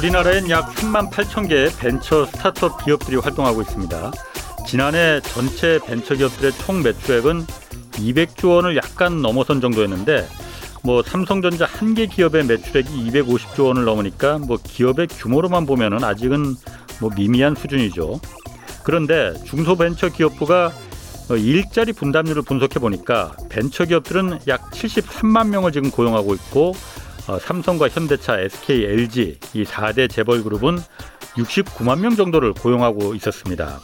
네, 우리나라엔 약 3만 8천 개의 벤처 스타트업 기업들이 활동하고 있습니다. 지난해 전체 벤처 기업들의 총 매출액은 200조 원을 약간 넘어선 정도였는데 뭐 삼성전자 한 개 기업의 매출액이 250조 원을 넘으니까 뭐 기업의 규모로만 보면은 아직은 뭐 미미한 수준이죠. 그런데 중소벤처기업부가 일자리 분담률을 분석해 보니까 벤처 기업들은 약 73만 명을 지금 고용하고 있고 어, 삼성과 현대차, SK, LG 이 4대 재벌 그룹은 69만 명 정도를 고용하고 있었습니다.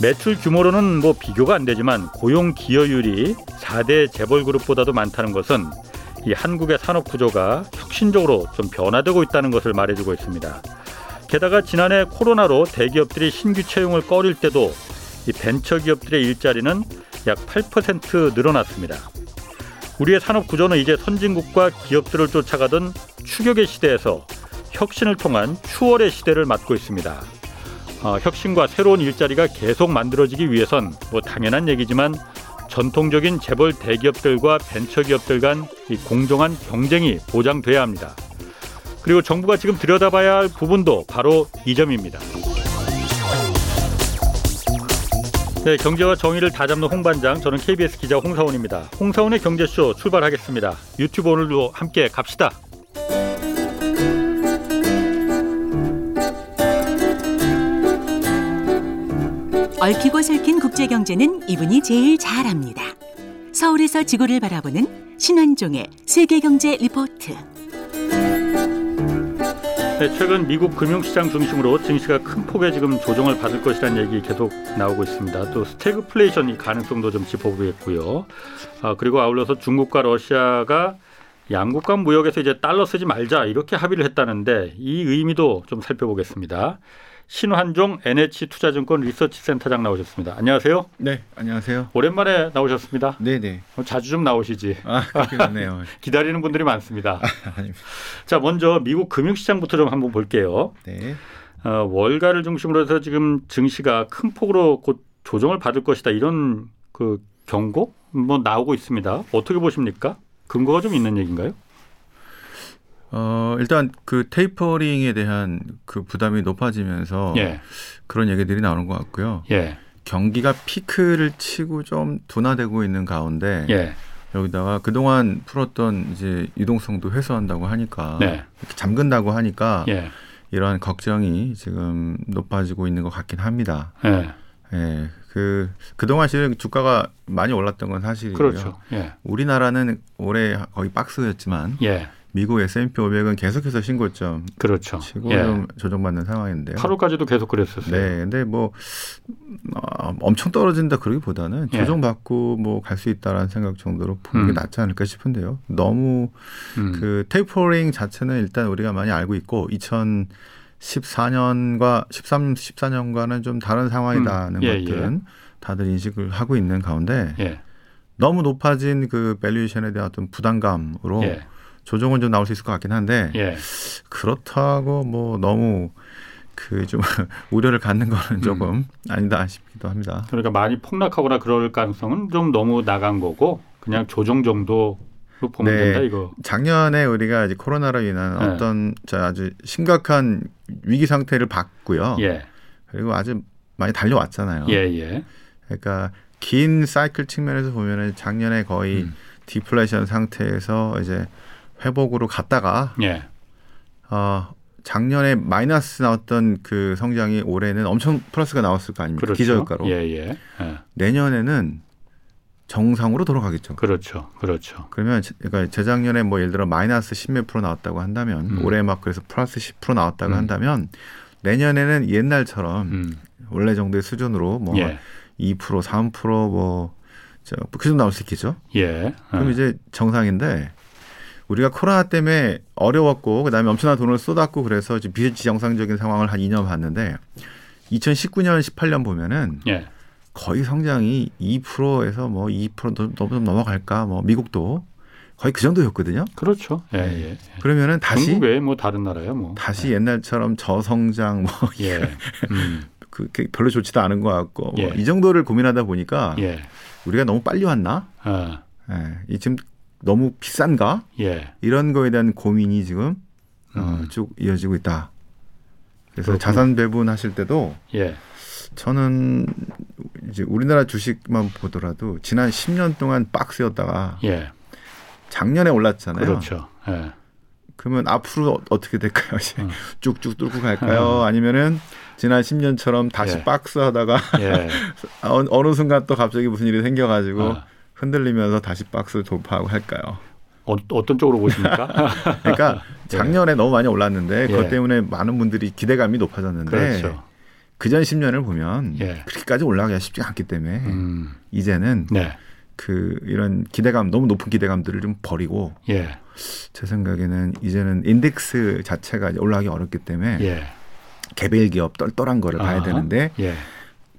매출 규모로는 뭐 비교가 안 되지만 고용 기여율이 4대 재벌 그룹보다도 많다는 것은 이 한국의 산업 구조가 혁신적으로 좀 변화되고 있다는 것을 말해주고 있습니다. 게다가 지난해 코로나로 대기업들이 신규 채용을 꺼릴 때도 이 벤처 기업들의 일자리는 약 8% 늘어났습니다. 우리의 산업 구조는 이제 선진국과 기업들을 쫓아가던 추격의 시대에서 혁신을 통한 추월의 시대를 맞고 있습니다. 어, 혁신과 새로운 일자리가 계속 만들어지기 위해선 뭐 당연한 얘기지만 전통적인 재벌 대기업들과 벤처기업들 간이 공정한 경쟁이 보장돼야 합니다. 그리고 정부가 지금 들여다봐야 할 부분도 바로 이 점입니다. 네, 경제와 정의를 다잡는 홍반장, 저는 KBS 기자 홍사훈입니다. 홍사훈의 경제쇼 출발하겠습니다. 유튜브 오늘도 함께 갑시다. 얽히고 설킨 국제 경제는 이분이 제일 잘합니다. 서울에서 지구를 바라보는 신환종의 세계 경제 리포트. 네, 최근 미국 금융시장 중심으로 증시가 큰 폭의 지금 조정을 받을 것이라는 얘기 계속 나오고 있습니다. 또 스태그플레이션 이 가능성도 좀 짚어보겠고요. 아, 그리고 아울러서 중국과 러시아가 양국 간 무역에서 이제 달러 쓰지 말자 이렇게 합의를 했다는데 이 의미도 좀 살펴보겠습니다. 신환종 NH투자증권 리서치센터장 나오셨습니다. 안녕하세요. 네, 안녕하세요. 오랜만에 나오셨습니다. 네, 네. 자주 좀 나오시지. 아, 그렇게 네요 기다리는 분들이 많습니다. 아, 아닙니다. 자, 먼저 미국 금융시장부터 좀 한번 볼게요. 네. 어, 월가를 중심으로 해서 지금 증시가 큰 폭으로 곧 조정을 받을 것이다 이런 그 경고 뭐 나오고 있습니다. 어떻게 보십니까? 근거가 좀 있는 얘기인가요? 어, 일단 그 테이퍼링에 대한 그 부담이 높아지면서 예. 그런 얘기들이 나오는 것 같고요. 예. 경기가 피크를 치고 좀 둔화되고 있는 가운데 예. 여기다가 그동안 풀었던 이제 유동성도 회수한다고 하니까 네. 잠근다고 하니까 예. 이러한 걱정이 지금 높아지고 있는 것 같긴 합니다. 예. 예. 그 그동안 실은 주가가 많이 올랐던 건 사실이고요. 그렇죠. 예. 우리나라는 올해 거의 박스였지만 예. 미국 S&P 500은 계속해서 신고점 그렇죠. 치고 예. 좀 조정받는 상황인데요. 8월까지도 계속 그랬었어요. 네, 근데 뭐 어, 엄청 떨어진다 그러기보다는 예. 조정받고 뭐 갈 수 있다라는 생각 정도로 보는 게 음. 낫지 않을까 싶은데요. 너무 음. 그 테이퍼링 자체는 일단 우리가 많이 알고 있고 2014년과 13, 14년과는 좀 다른 상황이다는 음. 예, 것들은 다들 인식을 하고 있는 가운데 예. 너무 높아진 그 valuation에 대한 어떤 부담감으로 예. 조정은 좀 나올 수 있을 것 같긴 한데 예. 그렇다고 뭐 너무 그 좀 우려를 갖는 음. 거는 조금 아니다 싶기도 합니다. 그러니까 많이 폭락하거나 그럴 가능성은 좀 너무 나간 거고 그냥 조정 정도로 보면 네. 된다 이거. 작년에 우리가 이제 코로나로 인한 네. 어떤 저 아주 심각한 위기 상태를 봤고요. 예. 그리고 아주 많이 달려왔잖아요. 예, 예. 그러니까 긴 사이클 측면에서 보면은 작년에 거의 음. 디플레이션 상태에서 이제 회복으로 갔다가 예. 어 작년에 마이너스 나왔던 그 성장이 올해는 엄청 플러스가 나왔을 거 아닙니까? 그렇죠. 기저효과로. 예, 예. 예. 내년에는 정상으로 돌아가겠죠. 그렇죠. 그렇죠. 그러면 제- 그러니까 재작년에 뭐 예를 들어 마이너스 10몇 프로 나왔다고 한다면 음. 올해 막 그래서 플러스 10% 나왔다고 음. 한다면 내년에는 옛날처럼 음. 원래 정도의 수준으로 뭐 예. 2% 3%뭐 그 정도 나올 수 있겠죠. 예. 그럼 어. 이제 정상인데 우리가 코로나 때문에 어려웠고 그다음에 엄청난 돈을 쏟았고 그래서 이제 비정상적인 상황을 한 2년 봤는데 2019년 18년 보면은 예. 거의 성장이 2%에서 뭐2% 넘- 넘- 넘어갈까 뭐 미국도 거의 그 정도였거든요. 그렇죠. 예, 네. 예. 그러면은 다시 한국 외에 뭐 다른 나라야 뭐. 다시 옛날처럼 저성장 뭐 예. 음. 그그 별로 좋지도 않은 것 같고 예. 뭐이 정도를 고민하다 보니까 예. 우리가 너무 빨리 왔나? 아. 예. 이 지금 너무 비싼가? 예. 이런 거에 대한 고민이 지금 어, 음. 쭉 이어지고 있다. 그래서 그렇군요. 자산 배분하실 때도 예. 저는 이제 우리나라 주식만 보더라도 지난 10년 동안 박스였다가 예. 작년에 올랐잖아요. 그렇죠. 예. 그러면 앞으로 어떻게 될까요? 이제 음. 쭉쭉 뚫고 갈까요? 아니면은 지난 10년처럼 다시 예. 박스 하다가 예. 어- 어느 순간 또 갑자기 무슨 일이 생겨가지고 아. 흔들리면서 다시 박스 돌파하고 할까요? 어, 어떤 쪽으로 보십니까? 그러니까 예. 작년에 너무 많이 올랐는데 예. 그것 때문에 많은 분들이 기대감이 높아졌는데 그렇죠. 그전 10년을 보면 예. 그렇게까지 올라가기가 쉽지 않기 때문에 음. 이제는 네. 그 이런 기대감 너무 높은 기대감들을 좀 버리고 예. 제 생각에는 이제는 인덱스 자체가 올라가기 어렵기 때문에 예. 개별 기업 똘똘한 거를 봐야 아하. 되는데 예.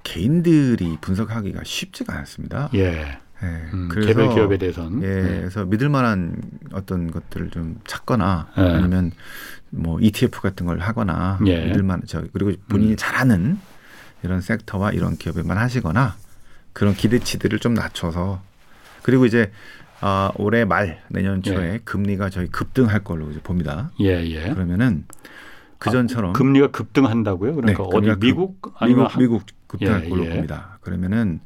개인들이 분석하기가 쉽지가 않습니다. 예. 예, 음, 그래서 개별 기업에 대해서는 예, 예. 그래서 믿을 만한 어떤 것들을 좀 찾거나 예. 아니면 뭐 ETF 같은 걸 하거나 예. 믿을 만한 저 그리고 본인이 음. 잘하는 이런 섹터와 이런 기업에만 하시거나 그런 기대치들을 좀 낮춰서 그리고 이제 아, 올해 말 내년 초에 예. 금리가 저희 급등할 걸로 이제 봅니다. 예, 예. 그러면은 그 전처럼 금리가 급등한다고요? 그러니까 네, 어디 급- 미국 아니면 미국 미국 급등할 예, 걸로 예. 봅니다. 그러면은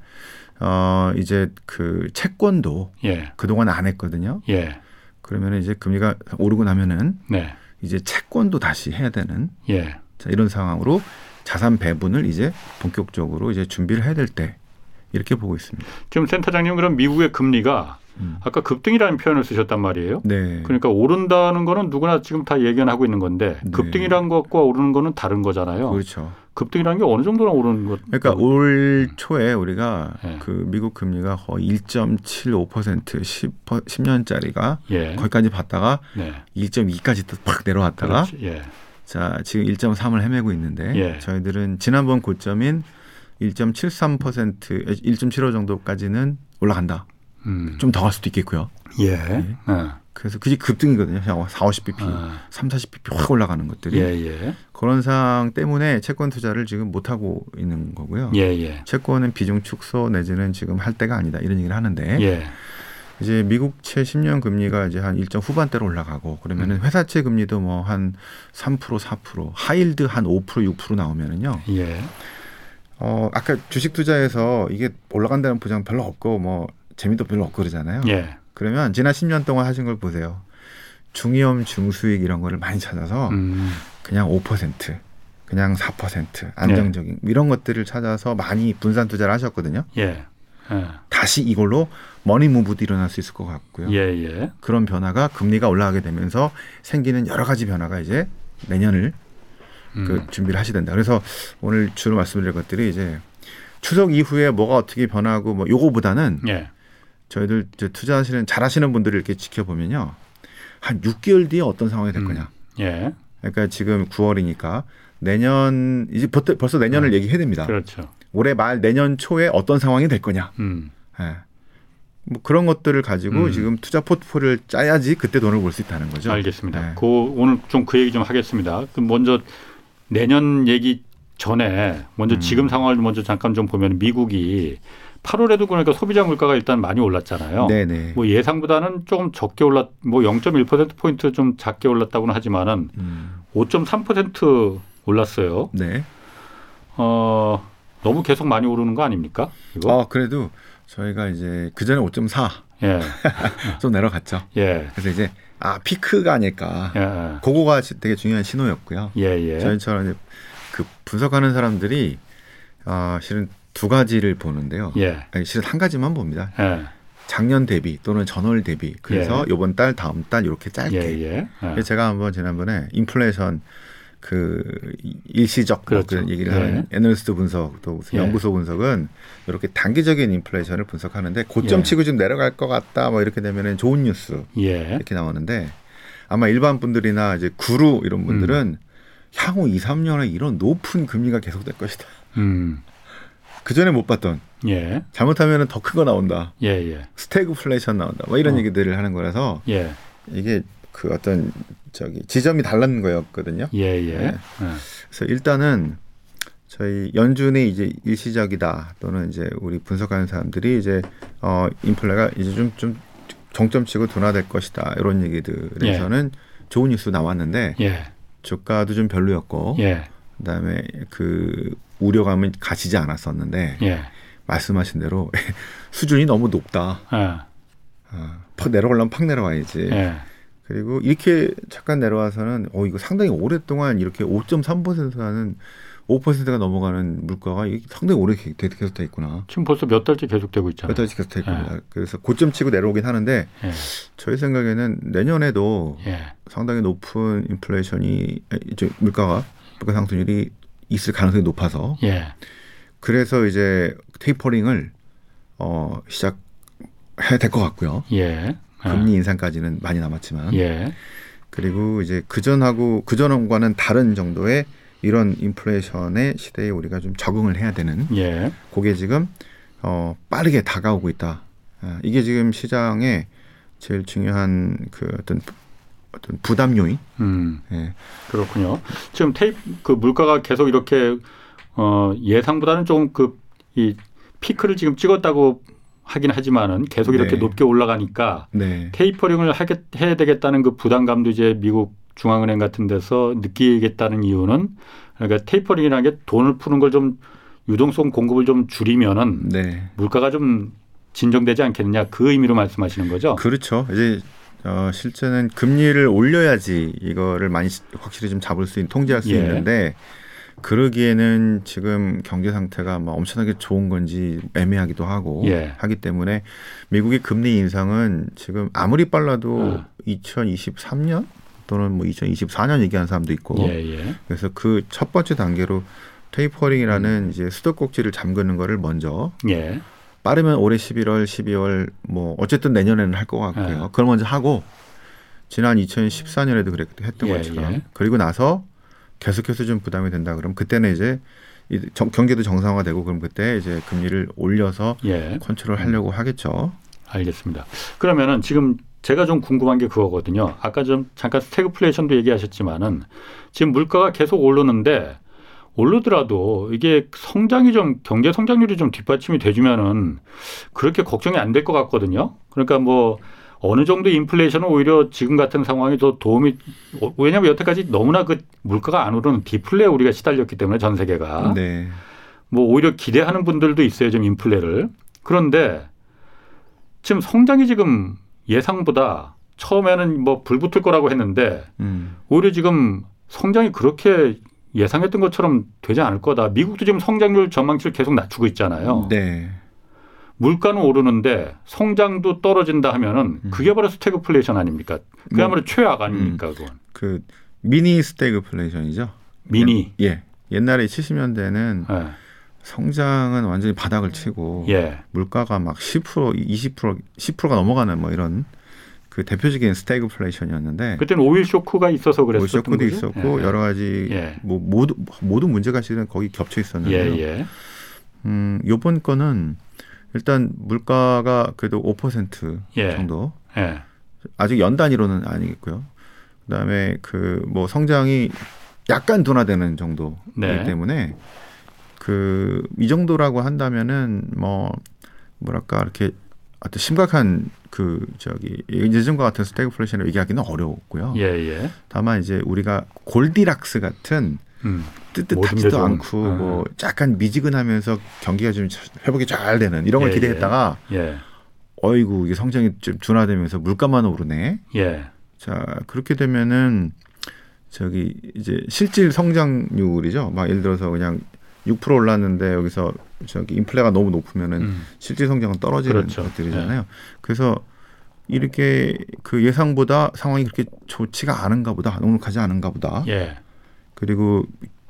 어 이제 그 채권도 한- 예. 그동안 안 했거든요. 예. 그러면은 이제 금리가 오르고 나면은 네. 이제 채권도 다시 해야 되는 예. 자, 이런 상황으로 자산 배분을 이제 본격적으로 이제 준비를 해야 될 때 이렇게 보고 있습니다. 지금 센터장님 그럼 미국의 금리가 음. 아까 급등이라는 표현을 쓰셨단 말이에요. 네. 그러니까 오른다는 거는 누구나 지금 다 예견하고 있는 건데 네. 급등이라는 것과 오르는 거는 다른 거잖아요. 그렇죠. 급등이라는 게 어느 정도나 오르는 것? 그러니까 올 초에 우리가 음. 예. 그 미국 금리가 거의 1.75% 10, 10년짜리가 예. 거기까지 봤다가 네. 2.2까지 또팍 내려왔다가. 예. 자 지금 1.3을 헤매고 있는데 예. 저희들은 지난번 고점인 1.73% 1.75 정도까지는 올라간다. 음. 좀더 갈 수도 있겠고요. 예. 네. 예. 그래서 그게 급등이거든요. 그냥 4, 50bp, 아. 3, 40bp 확 올라가는 것들이 예. 예. 그런 상황 때문에 채권 투자를 지금 못 하고 있는 거고요. 예. 예. 채권은 비중 축소 내지는 지금 할 때가 아니다 이런 얘기를 하는데 예. 이제 미국채 10년 금리가 이제 한 일정 후반대로 올라가고 그러면은 회사채 금리도 뭐 한 3% 4% 하일드 한 5% 6% 나오면은요. 예. 어 아까 주식 투자에서 이게 올라간다는 보장 별로 없고 뭐 재미도 별로 없고 그러잖아요. 예. 그러면 지난 10년 동안 하신 걸 보세요. 중위험 중수익 이런 거를 많이 찾아서 음. 그냥 5% 그냥 4% 안정적인 이런 것들을 찾아서 많이 분산 투자를 하셨거든요. 예. 예. 다시 이걸로 머니 무브도 일어날 수 있을 것 같고요. 예. 예. 그런 변화가 금리가 올라가게 되면서 생기는 여러 가지 변화가 이제 내년을 음. 그 준비를 하셔야 된다. 그래서 오늘 주로 말씀드릴 것들이 이제 추석 이후에 뭐가 어떻게 변하고 뭐 요거보다는 예. 저희들 투자하시는 잘하시는 분들을 이렇게 지켜보면요. 한 6개월 뒤에 어떤 상황이 될 음. 거냐. 예. 그러니까 지금 9월이니까 내년 이제 벌써, 내년을 음. 얘기해야 됩니다. 그렇죠. 올해 말 내년 초에 어떤 상황이 될 거냐. 음. 예. 뭐 그런 것들을 가지고 음. 지금 투자 포트폴리오를 짜야지 그때 돈을 벌 수 있다는 거죠. 알겠습니다. 네. 그 오늘 좀 그 얘기 좀 하겠습니다. 그 먼저 내년 얘기 전에 먼저 음. 지금 상황을 먼저 잠깐 좀 보면 미국이 8월에도 그러니까 소비자 물가가 일단 많이 올랐잖아요. 네네. 뭐 예상보다는 조금 적게 올랐, 뭐 0.1% 포인트 좀 작게 올랐다고는 하지만은 음. 5.3% 올랐어요. 네. 어 너무 계속 많이 오르는 거 아닙니까? 이거? 어 그래도 저희가 이제 그 전에 5.4 예, 좀 내려갔죠. 예, 그래서 이제 아 피크가 아닐까. 예, 그거가 되게 중요한 신호였고요. 예, 예. 저희처럼 이제 그 분석하는 사람들이 아 실은 두 가지를 보는데요. 예, 아니, 실은 한 가지만 봅니다. 예, 작년 대비 또는 전월 대비. 그래서 이번 달 다음 달 이렇게 짧게. 예, 예. 그래서 제가 한번 지난번에 인플레이션 그 일시적 뭐 그렇죠. 그런 얘기를 예. 하는 애널리스트 분석 또 예. 연구소 분석은 이렇게 단기적인 인플레이션을 분석하는데 고점 예. 치고 좀 내려갈 것 같다 뭐 이렇게 되면은 좋은 뉴스 예, 이렇게 나오는데 아마 일반 분들이나 이제 guru 이런 분들은 음. 향후 2, 3년에 이런 높은 금리가 계속될 것이다. 음, 그 전에 못 봤던 예, 잘못하면 더 큰 거 나온다. 예, 예, 스태그플레이션 나온다. 뭐 이런 어. 얘기들을 하는 거라서 예, 이게 그 어떤 저기 지점이 달라는 거였거든요. 예, 예. 네. 그래서 일단은 저희 연준이 이제 일시적이다 또는 이제 우리 분석하는 사람들이 이제 어 인플레가 이제 좀좀 정점치고 둔화될 것이다 이런 얘기들에서는 좋은 뉴스 나왔는데 예. 주가도 좀 별로였고 예. 그다음에 그 우려감은 가시지 않았었는데 예. 말씀하신 대로 수준이 너무 높다. 예. 아, 팍 내려가려면 팍 내려와야지. 예. 그리고 이렇게 잠깐 내려와서는 어 이거 상당히 오랫동안 이렇게 5.3%라는 5%가 넘어가는 물가가 상당히 오래 계- 계속 돼 있구나. 지금 벌써 몇 달째 계속되고 있잖아요. 몇 달씩 계속 돼 있구나. 그래서 고점 치고 내려오긴 하는데 예. 저희 생각에는 내년에도 예. 상당히 높은 인플레이션이 이제 물가가 물가 상승률이 있을 가능성이 높아서 예. 그래서 이제 테이퍼링을 어 시작해야 될 것 같고요. 예. 금리 인상까지는 많이 남았지만 예. 그리고 이제 그전하고 그전과는 다른 정도의 이런 인플레이션의 시대에 우리가 좀 적응을 해야 되는 예. 그게 지금 어 빠르게 다가오고 있다. 아, 이게 지금 시장의 제일 중요한 그 어떤 어떤 부담 요인. 음. 예. 그렇군요. 지금 테이프 그 물가가 계속 이렇게 어 예상보다는 좀그이 피크를 지금 찍었다고 하긴 하지만은 계속 이렇게 네. 높게 올라가니까 네. 테이퍼링을 하겠, 해야 되겠다는 그 부담감도 이제 미국 중앙은행 같은 데서 느끼겠다는 이유는 그러니까 테이퍼링이라는 게 돈을 푸는 걸 좀 유동성 공급을 좀 줄이면은 네. 물가가 좀 진정되지 않겠느냐 그 의미로 말씀하시는 거죠. 그렇죠. 이제 어, 실제는 금리를 올려야지 이거를 많이 시- 확실히 좀 잡을 수 있는 통제할 수 예. 있는데 그러기에는 지금 경제 상태가 뭐 엄청나게 좋은 건지 애매하기도 하고 예. 하기 때문에 미국의 금리 인상은 지금 아무리 빨라도 어. 2023년 또는 뭐 2024년 얘기하는 사람도 있고 예, 예. 그래서 그 첫 번째 단계로 테이퍼링이라는 이제 수도꼭지를 잠그는 거를 먼저 예. 빠르면 올해 11월, 12월 뭐 어쨌든 내년에는 할 것 같고요. 예. 그걸 먼저 하고 지난 2014년에도 그랬 했던 예, 것처럼 예. 그리고 나서 계속해서 좀 부담이 된다 그러면 그때는 이제 이 정- 경제도 정상화되고 그럼 그때 이제 금리를 올려서 예. 컨트롤 하려고 하겠죠. 알겠습니다. 그러면은 지금 제가 좀 궁금한 게 그거거든요. 아까 좀 잠깐 스태그플레이션도 얘기하셨지만은 지금 물가가 계속 오르는데 오르더라도 이게 성장이 좀 경제 성장률이 좀 뒷받침이 돼주면은 그렇게 걱정이 안 될 것 같거든요. 그러니까 뭐 어느 정도 인플레이션은 오히려 지금 같은 상황이 더 도움이 어, 왜냐하면 여태까지 너무나 그 물가가 안 오르는 디플레에 우리가 시달렸기 때문에 전 세계가 네. 뭐 오히려 기대하는 분들도 있어요, 좀 인플레를. 그런데 지금 성장이 지금 예상보다 처음에는 뭐 불붙을 거라고 했는데 음. 오히려 지금 성장이 그렇게 예상했던 것처럼 되지 않을 거다. 미국도 지금 성장률 전망치를 계속 낮추고 있잖아요. 네. 물가는 오르는데 성장도 떨어진다 하면은 그게 바로 스태그플레이션 아닙니까? 그야말로 최악 아닙니까, 그건. 그 미니 스태그플레이션이죠. 미니. 예. 옛날에 70년대는 예. 성장은 완전히 바닥을 치고 예. 물가가 막 10% 20% 10%가 넘어가는 뭐 이런 그 대표적인 스태그플레이션이었는데 그때는 오일 쇼크가 있어서 그랬었던 쇼크도 거죠. 있었고 예. 여러 가지 예. 뭐 모두 모든 문제가 실은 거기 겹쳐 예, 있었는데요. 예. 음, 요번 거는 일단 물가가 그래도 5% 예. 정도 예. 아직 연 단위로는 아니겠고요. 그다음에 그 뭐 성장이 약간 둔화되는 정도이기 네. 때문에 그 이 정도라고 한다면은 뭐 뭐랄까 이렇게 어떤 심각한 그 저기 예전과 같은 스태그플레이션을 얘기하기는 어려웠고요. 예, 예. 다만 이제 우리가 골디락스 같은 음. 뜨뜻하지도 좀, 않고 어. 뭐 약간 미지근하면서 경기가 좀 회복이 잘 되는 이런 걸 예, 기대했다가 예. 어이구 이게 성장이 좀 둔화되면서 물가만 오르네. 예. 자 그렇게 되면은 저기 이제 실질 성장률이죠. 막 예를 들어서 그냥 6% 올랐는데 여기서 저기 인플레가 너무 높으면은 음. 실질 성장은 떨어지는 그렇죠. 것들이잖아요. 그래서 이렇게 그 예상보다 상황이 그렇게 좋지가 않은가 보다, 녹록하지 않은가 보다. 예. 그리고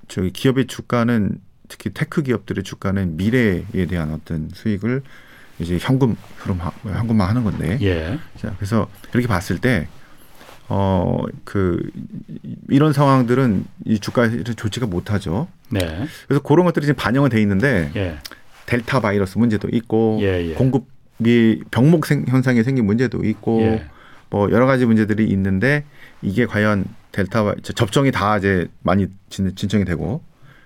저기 기업의 주가는 특히 tech 기업들의 주가는 미래에 대한 어떤 수익을 이제 현금 흐름 현금화 하는 건데 예. 자 그래서 그렇게 봤을 때 어 그 이런 상황들은 이 주가에 좋지가 못하죠. 네. 그래서 그런 것들이 지금 반영은 돼 있는데 예. 델타 바이러스 문제도 있고 예, 예. 공급이 병목 생, 현상이 생긴 문제도 있고 예. 뭐 여러 가지 문제들이 있는데 이게 과연 델타 바 접종이 다 이제 많이 진, 진청이 되고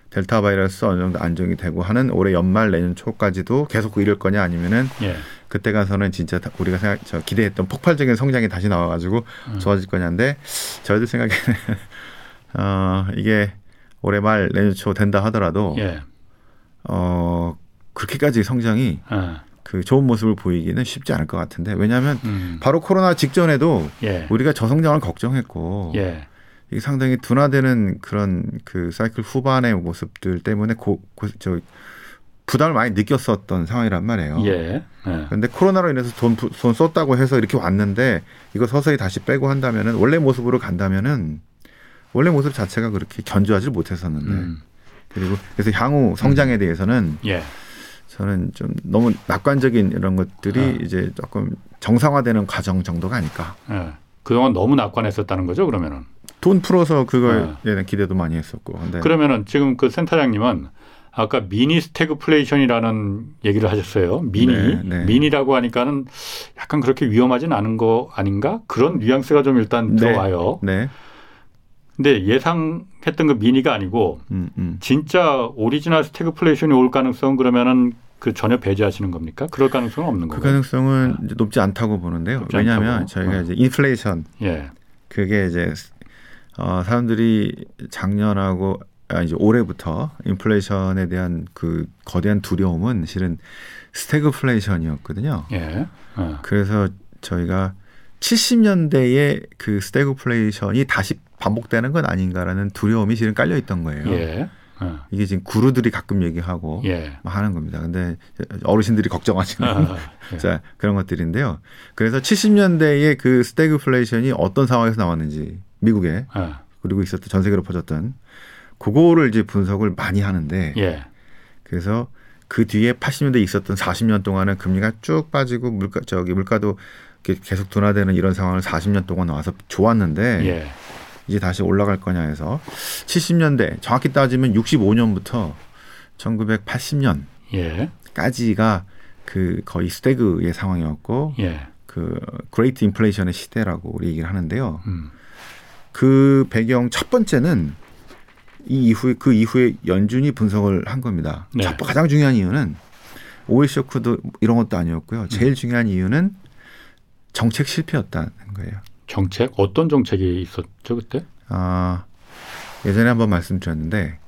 델타 바이러스 어느 정도 안정이 되고 하는 올해 연말 내년 초까지도 계속 이럴 거냐 아니면은 예. 그때 가서는 진짜 다- 우리가 생각, 저 기대했던 폭발적인 성장이 다시 나와가지고 음. 좋아질 거냐인데 저희들 생각에는 어 이게 올해 말 내년 초 된다 하더라도 예. 어 그렇게까지 성장이 아, 그 좋은 모습을 보이기는 쉽지 않을 것 같은데 왜냐하면 음. 바로 코로나 직전에도 예. 우리가 저성장을 걱정했고 예. 이게 상당히 둔화되는 그런 그 사이클 후반의 모습들 때문에 고, 고, 저 부담을 많이 느꼈었던 상황이란 말이에요. 예. 예. 그런데 코로나로 인해서 돈, 부- 돈 썼다고 해서 이렇게 왔는데 이거 서서히 다시 빼고 한다면은 원래 모습으로 간다면은 원래 모습 자체가 그렇게 견조하지 못했었는데 음. 그리고 그래서 향후 성장에 대해서는 예. 저는 좀 너무 낙관적인 이런 것들이 아. 이제 조금 정상화되는 과정 정도가 아닐까. 예. 그동안 너무 낙관했었다는 거죠, 그러면은. 돈 풀어서 그거에 아. 대한 기대도 많이 했었고. 근데 그러면은 지금 그 센터장님은 아까 미니 스태그플레이션이라는 얘기를 하셨어요. 미니. 네, 네. 미니라고 하니까는 약간 그렇게 위험하진 않은 거 아닌가? 그런 뉘앙스가 좀 일단 네. 들어와요. 네. 근데 예상했던 그 미니가 아니고 음, 음. 진짜 오리지널 스태그플레이션이 올 가능성 그러면은 그 전혀 배제하시는 겁니까? 그럴 가능성은 없는 그 거예요. 가능성은 이제 높지 않다고 보는데요. 높지 왜냐하면 않다고. 저희가 어. 이제 인플레이션 예. 그게 이제 어 사람들이 작년하고 아 이제 올해부터 인플레이션에 대한 그 거대한 두려움은 실은 스태그플레이션이었거든요. 예. 어. 그래서 저희가 70년대에 그 스태그플레이션이 다시 반복되는 건 아닌가라는 두려움이 실은 깔려 있던 거예요. 예. 어. 이게 지금 guru들이 가끔 얘기하고 예. 막 하는 겁니다. 근데 어르신들이 걱정하시는 아, 예. 자, 그런 것들인데요. 그래서 70년대에 그 스태그플레이션이 어떤 상황에서 나왔는지 미국에 아, 그리고 있었던 전 세계로 퍼졌던 그거를 이제 분석을 많이 하는데 예. 그래서 그 뒤에 80년대 에 있었던 40년 동안은 금리가 쭉 빠지고 물가 저기 물가도 계속 둔화되는 이런 상황을 40년 동안 나와서 좋았는데 예. 이제 다시 올라갈 거냐 해서 70년대 정확히 따지면 65년부터 1980년 예. 까지가 그 거의 스태그의 상황이었고 예. 그 Great Inflation의 시대라고 우리 얘기를 하는데요. 음. 그 배경 첫 번째는 이 이후에 그 이후에 연준이 분석을 한 겁니다. 네. 첫 번- 가장 중요한 이유는 오일 쇼크도 이런 것도 아니었고요. 제일 중요한 이유는 정책 실패였다는 거예요. 정책 어떤 정책이 있었죠 그때? 아 예전에 한번 말씀드렸는데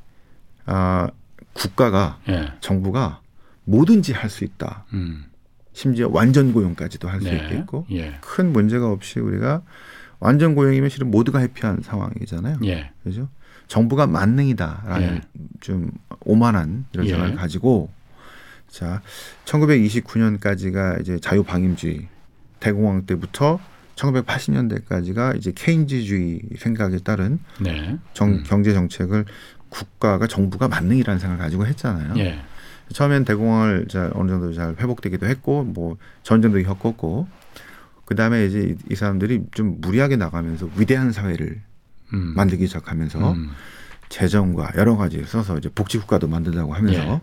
아 국가가 예. 정부가 뭐든지 할 수 있다. 음. 심지어 완전 고용까지도 할수 네. 있겠고 예. 큰 문제가 없이 우리가 완전 고용이면 실은 모두가 해피한 상황이잖아요. 예. 그죠? 정부가 만능이다라는 예. 좀 오만한 이런 예. 생각을 가지고 자 1929년까지가 이제 자유방임주의 대공황 때부터 1980년대까지가 이제 케인즈주의 생각에 따른 네. 정, 음. 경제 정책을 국가가 정부가 만능이라는 생각을 가지고 했잖아요. 예. 처음엔 대공황을 잘 어느 정도 잘 회복되기도 했고 뭐 전쟁도 겪었고 그 다음에 이제 이- 이 사람들이 좀 무리하게 나가면서 위대한 사회를 음. 만들기 시작하면서 음. 재정과 여러 가지 써서 이제 복지 국가도 만든다고 하면서 예.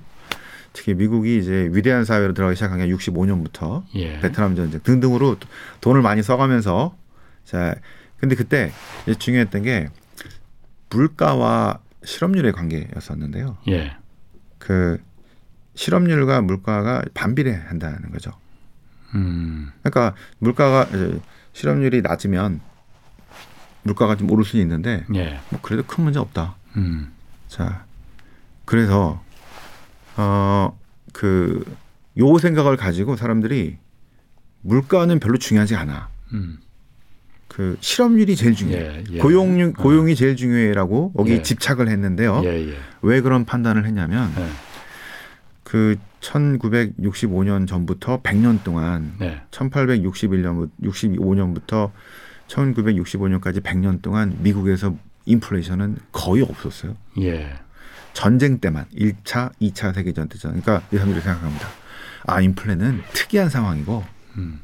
특히 미국이 이제 위대한 사회로 들어가기 시작한 게 65년부터 예. 베트남 전쟁 등등으로 돈을 많이 써가면서 자 근데 그때 중요했던 게 물가와 실업률의 관계였었는데요. 예. 그 실업률과 물가가 반비례한다는 거죠. 음. 그러니까 물가가 실업률이 낮으면 물가가 좀 오를 수는 있는데 예. 뭐 그래도 큰 문제 없다. 음. 자, 그래서 어그 요 생각을 가지고 사람들이 물가는 별로 중요하지 않아. 음. 그 실업률이 제일 중요해. 예. 예. 고용 고용이 제일 중요해라고 여기 예. 집착을 했는데요. 예. 예. 왜 그런 판단을 했냐면 예. 그 1965년 전부터 100년 동안 네. 1861년 65년부터 1965년까지 100년 동안 미국에서 인플레이션은 거의 없었어요. 예. 전쟁 때만 1차, 2차 세계전 때전. 그러니까 이 사람들이 생각합니다. 아, 인플레는 특이한 상황이고 음.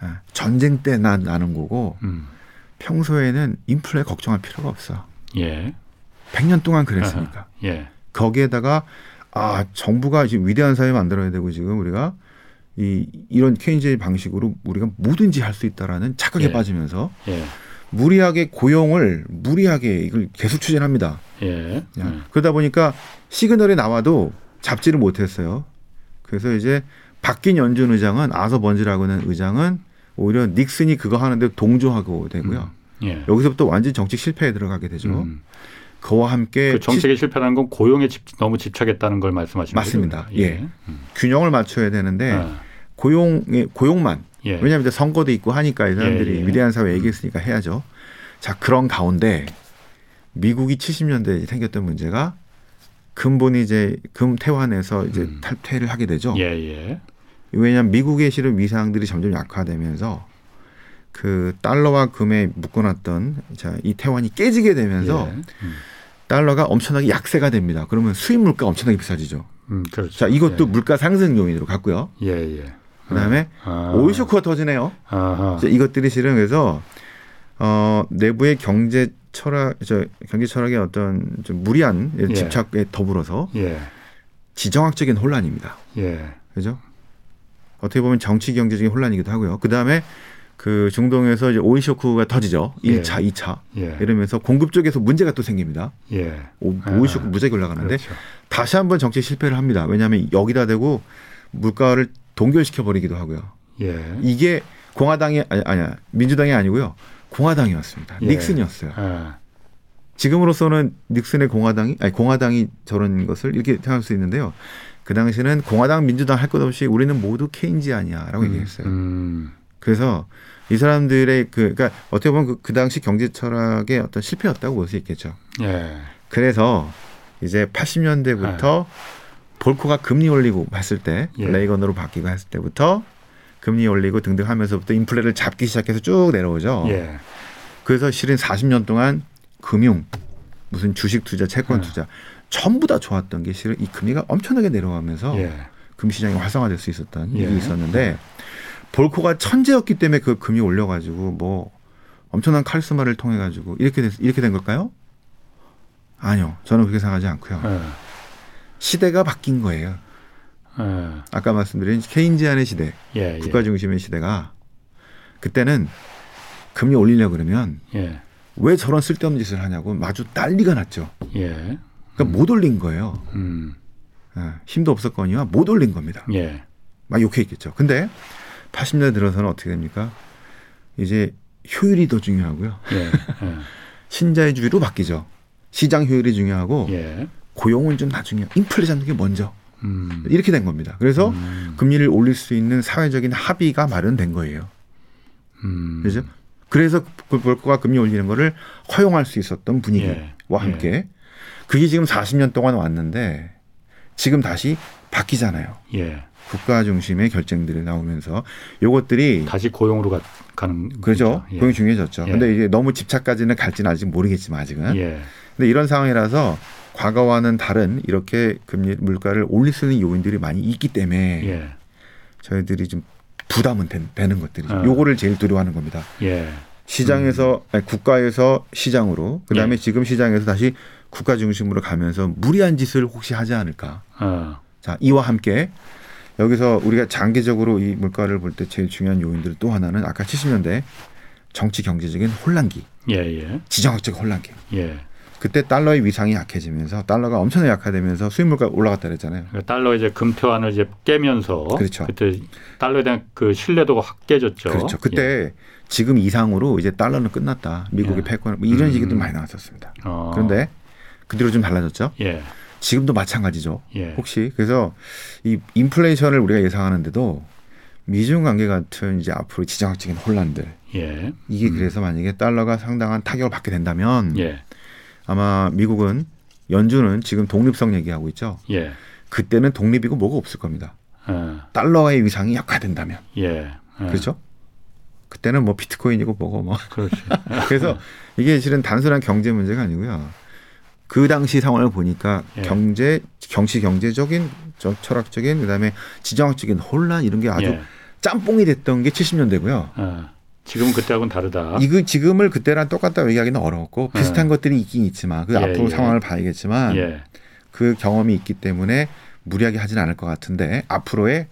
아, 전쟁 때 나, 나는 거고 음. 평소에는 인플레 걱정할 필요가 없어. 예. 100년 동안 그랬으니까. 아하. 예. 거기에다가 아, 정부가 지금 위대한 사회 만들어야 되고 지금 우리가 이 이런 케인즈의 방식으로 우리가 뭐든지 할 수 있다라는 착각에 예. 빠지면서 예. 무리하게 고용을 무리하게 이걸 계속 추진합니다. 예. 야, 음. 그러다 보니까 시그널이 나와도 잡지를 못했어요. 그래서 이제 바뀐 연준 의장은 아서 번지라고는 의장은 오히려 닉슨이 그거 하는데 동조하고 되고요. 예. 여기서부터 완전 정책 실패에 들어가게 되죠. 음. 그와 함께 그 정책의 실패라는 건 고용에 집, 너무 집착했다는 걸 말씀하시는 맞습니다. 거죠? 예. 균형을 맞춰야 되는데 아, 고용의 고용만 예. 왜냐하면 선거도 있고 하니까 이 사람들이 예, 예. 위대한 사회 얘기했으니까 해야죠. 자 그런 가운데 미국이 70년대에 생겼던 문제가 근본이 이제 금태환에서 이제 음. 탈퇴를 하게 되죠. 예, 예. 왜냐하면 미국의 실은 위상들이 점점 약화되면서 그 달러와 금에 묶어놨던 자, 이 태환이 깨지게 되면서 예. 음. 달러가 엄청나게 약세가 됩니다. 그러면 수입 물가 엄청나게 비싸지죠. 음, 그렇죠. 자 이것도 예. 물가 상승 요인으로 갔고요. 예, 예. 그다음에 아. 오일 쇼크가 터지네요. 아하. 자, 이것들이 실은 그래서 어 내부의 경제 철학 저 경제 철학의 어떤 좀 무리한 예. 집착에 더불어서 예. 지정학적인 혼란입니다. 예. 그죠? 어떻게 보면 정치 경제적인 혼란이기도 하고요. 그 다음에 그 중동에서 이제 오일 쇼크가 터지죠. 예. 1차, 2차. 예. 이러면서 공급 쪽에서 문제가 또 생깁니다. 예. 오, 아. 오일 쇼크 무지하게 올라가는데 그렇죠. 다시 한번 정치 실패를 합니다. 왜냐하면 여기다 대고 물가를 동결시켜 버리기도 하고요. 예. 이게 공화당이 아니, 아니야 민주당이 아니고요. 공화당이었습니다. 예. 닉슨이었어요. 아, 지금으로서는 닉슨의 공화당이 아니 공화당이 저런 것을 이렇게 생각할 수 있는데요. 그 당시에는 공화당 민주당 할 것 없이 우리는 모두 케인지아니야라고 얘기했어요. 음. 그래서 이 사람들의 그 그러니까 어떻게 보면 그, 그 당시 경제 철학의 어떤 실패였다고 볼 수 있겠죠. 예. 그래서 이제 80년대부터 볼코가 금리 올리고 했을 때 예. 레이건으로 바뀌고 했을 때부터 금리 올리고 등등 하면서부터 인플레를 잡기 시작해서 쭉 내려오죠. 예. 그래서 실은 40년 동안 금융 무슨 주식 투자, 채권 음. 투자 전부 다 좋았던 게 실은 이 금리가 엄청나게 내려가면서 예. 금리 시장이 활성화될 수 있었던 예. 일이 있었는데 볼코가 천재였기 때문에 그 금리 올려가지고 뭐 엄청난 카리스마를 통해 가지고 이렇게 됐, 이렇게 된 걸까요? 아니요, 저는 그렇게 생각하지 않고요. 예. 시대가 바뀐 거예요. 예. 아까 말씀드린 케인지안의 시대, 예. 국가 중심의 시대가 그때는 금리 올리려 그러면 예. 왜 저런 쓸데없는 짓을 하냐고 마주 난리가 났죠. 예. 그러니까 못 올린 거예요. 음. 예, 힘도 없었거니와 못 올린 겁니다. 예. 막 욕해있겠죠. 근데 80년대 들어서는 어떻게 됩니까? 이제 효율이 더 중요하고요. 예. 예. 신자유주의로 바뀌죠. 시장 효율이 중요하고 예. 고용은 좀 나중에 인플레 잡는 게 먼저 음. 이렇게 된 겁니다. 그래서 음. 금리를 올릴 수 있는 사회적인 합의가 마련된 거예요. 음. 그죠? 그래서 그 볼거가 금리 올리는 거를 허용할 수 있었던 분위기와 예. 함께 그게 지금 40년 동안 왔는데 지금 다시 바뀌잖아요. 예. 국가 중심의 결정들이 나오면서 요것들이 다시 고용으로 가, 가는 그죠? 거죠. 예. 고용이 중요해졌죠. 예. 근데 이제 너무 집착까지는 갈지는 아직 모르겠지만 아직은. 예. 근데 이런 상황이라서 과거와는 다른 이렇게 금리 물가를 올릴 수 있는 요인들이 많이 있기 때문에 예. 저희들이 좀 부담은 된- 되는 것들이죠. 아. 요거를 제일 두려워하는 겁니다. 예. 시장에서 아니, 국가에서 시장으로 그다음에 예. 지금 시장에서 다시 국가 중심으로 가면서 무리한 짓을 혹시 하지 않을까. 어. 자, 이와 함께 여기서 우리가 장기적으로 이 물가를 볼 때 제일 중요한 요인들 또 하나는 아까 70년대 정치 경제적인 혼란기, 예. 예. 지정학적 혼란기. 예. 그때 달러의 위상이 약해지면서 달러가 엄청나게 약화되면서 수입 물가 올라갔다 그랬잖아요. 그러니까 달러 이제 금태환을 이제 깨면서 그렇죠. 때 달러에 대한 그 신뢰도가 확 깨졌죠. 그렇죠. 그때 지금 이상으로 이제 달러는 끝났다. 미국의 예. 패권 뭐 이런 음. 얘기도 많이 나왔었습니다. 예. 어. 그런데 그 뒤로 좀 달라졌죠. 예. 지금도 마찬가지죠. 예. 혹시 그래서 이 인플레이션을 우리가 예상하는데도 미중 관계 같은 이제 앞으로 지정학적인 혼란들 예. 이게 그래서 만약에 달러가 상당한 타격을 받게 된다면 예. 아마 미국은 연준은 지금 독립성 얘기하고 있죠. 예. 그때는 독립이고 뭐가 없을 겁니다. 어. 달러의 위상이 약화된다면 예. 예. 그렇죠? 그때는 뭐 비트코인이고 뭐고 뭐 그렇지. 그래서 이게 실은 단순한 경제 문제가 아니고요. 그 당시 상황을 보니까 예. 경제, 경시 경제적인, 저 철학적인, 그다음에 지정학적인 혼란 이런 게 아주 예. 짬뽕이 됐던 게 70년대고요. 어. 지금은 그때하고는 다르다. 이거 지금을 그때랑 똑같다고 얘기하기는 어려웠고 비슷한 것들이 있긴 있지만 그 예, 앞으로 예. 상황을 봐야겠지만 예. 그 경험이 있기 때문에 무리하게 하지는 않을 것 같은데 앞으로의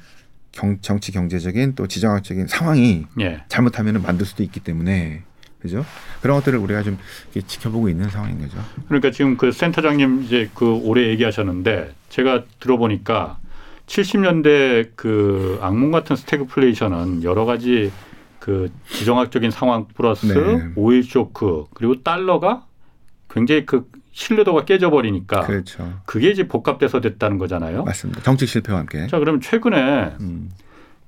경, 정치 경제적인 또 지정학적인 상황이 예. 잘못하면 만들 수도 있기 때문에 그죠? 그런 것들을 우리가 좀 지켜보고 있는 상황인 거죠. 그러니까 지금 그 센터장님 이제 그 올해 얘기하셨는데 제가 들어보니까 70년대 그 악몽 같은 스태그플레이션은 여러 가지 그 지정학적인 상황 플러스 네. 오일 쇼크 그리고 달러가 굉장히 그 신뢰도가 깨져버리니까 그렇죠. 그게 이제 복합돼서 됐다는 거잖아요. 맞습니다. 정책 실패와 함께. 자, 그럼 최근에 음,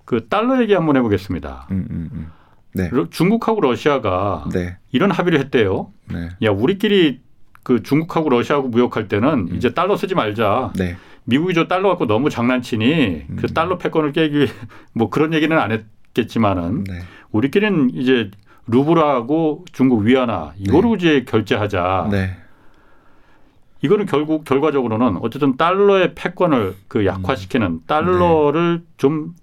그 달러 얘기 한번 해보겠습니다. 음, 음, 음. 네. 러- 중국하고 러시아가 네. 이런 합의를 했대요. 네. 야, 우리끼리 그 중국하고 러시아하고 무역할 때는 이제 달러 쓰지 말자. 네. 미국이 저 달러 갖고 너무 장난치니 그 음. 달러 패권을 깨기 뭐 그런 얘기는 안 했겠지만은 네. 우리끼리는 이제 루블하고 중국 위안화 이거로 이제 결제하자. 네. 이거는 결국 결과적으로는 어쨌든 달러의 패권을 그 약화시키는 달러를 좀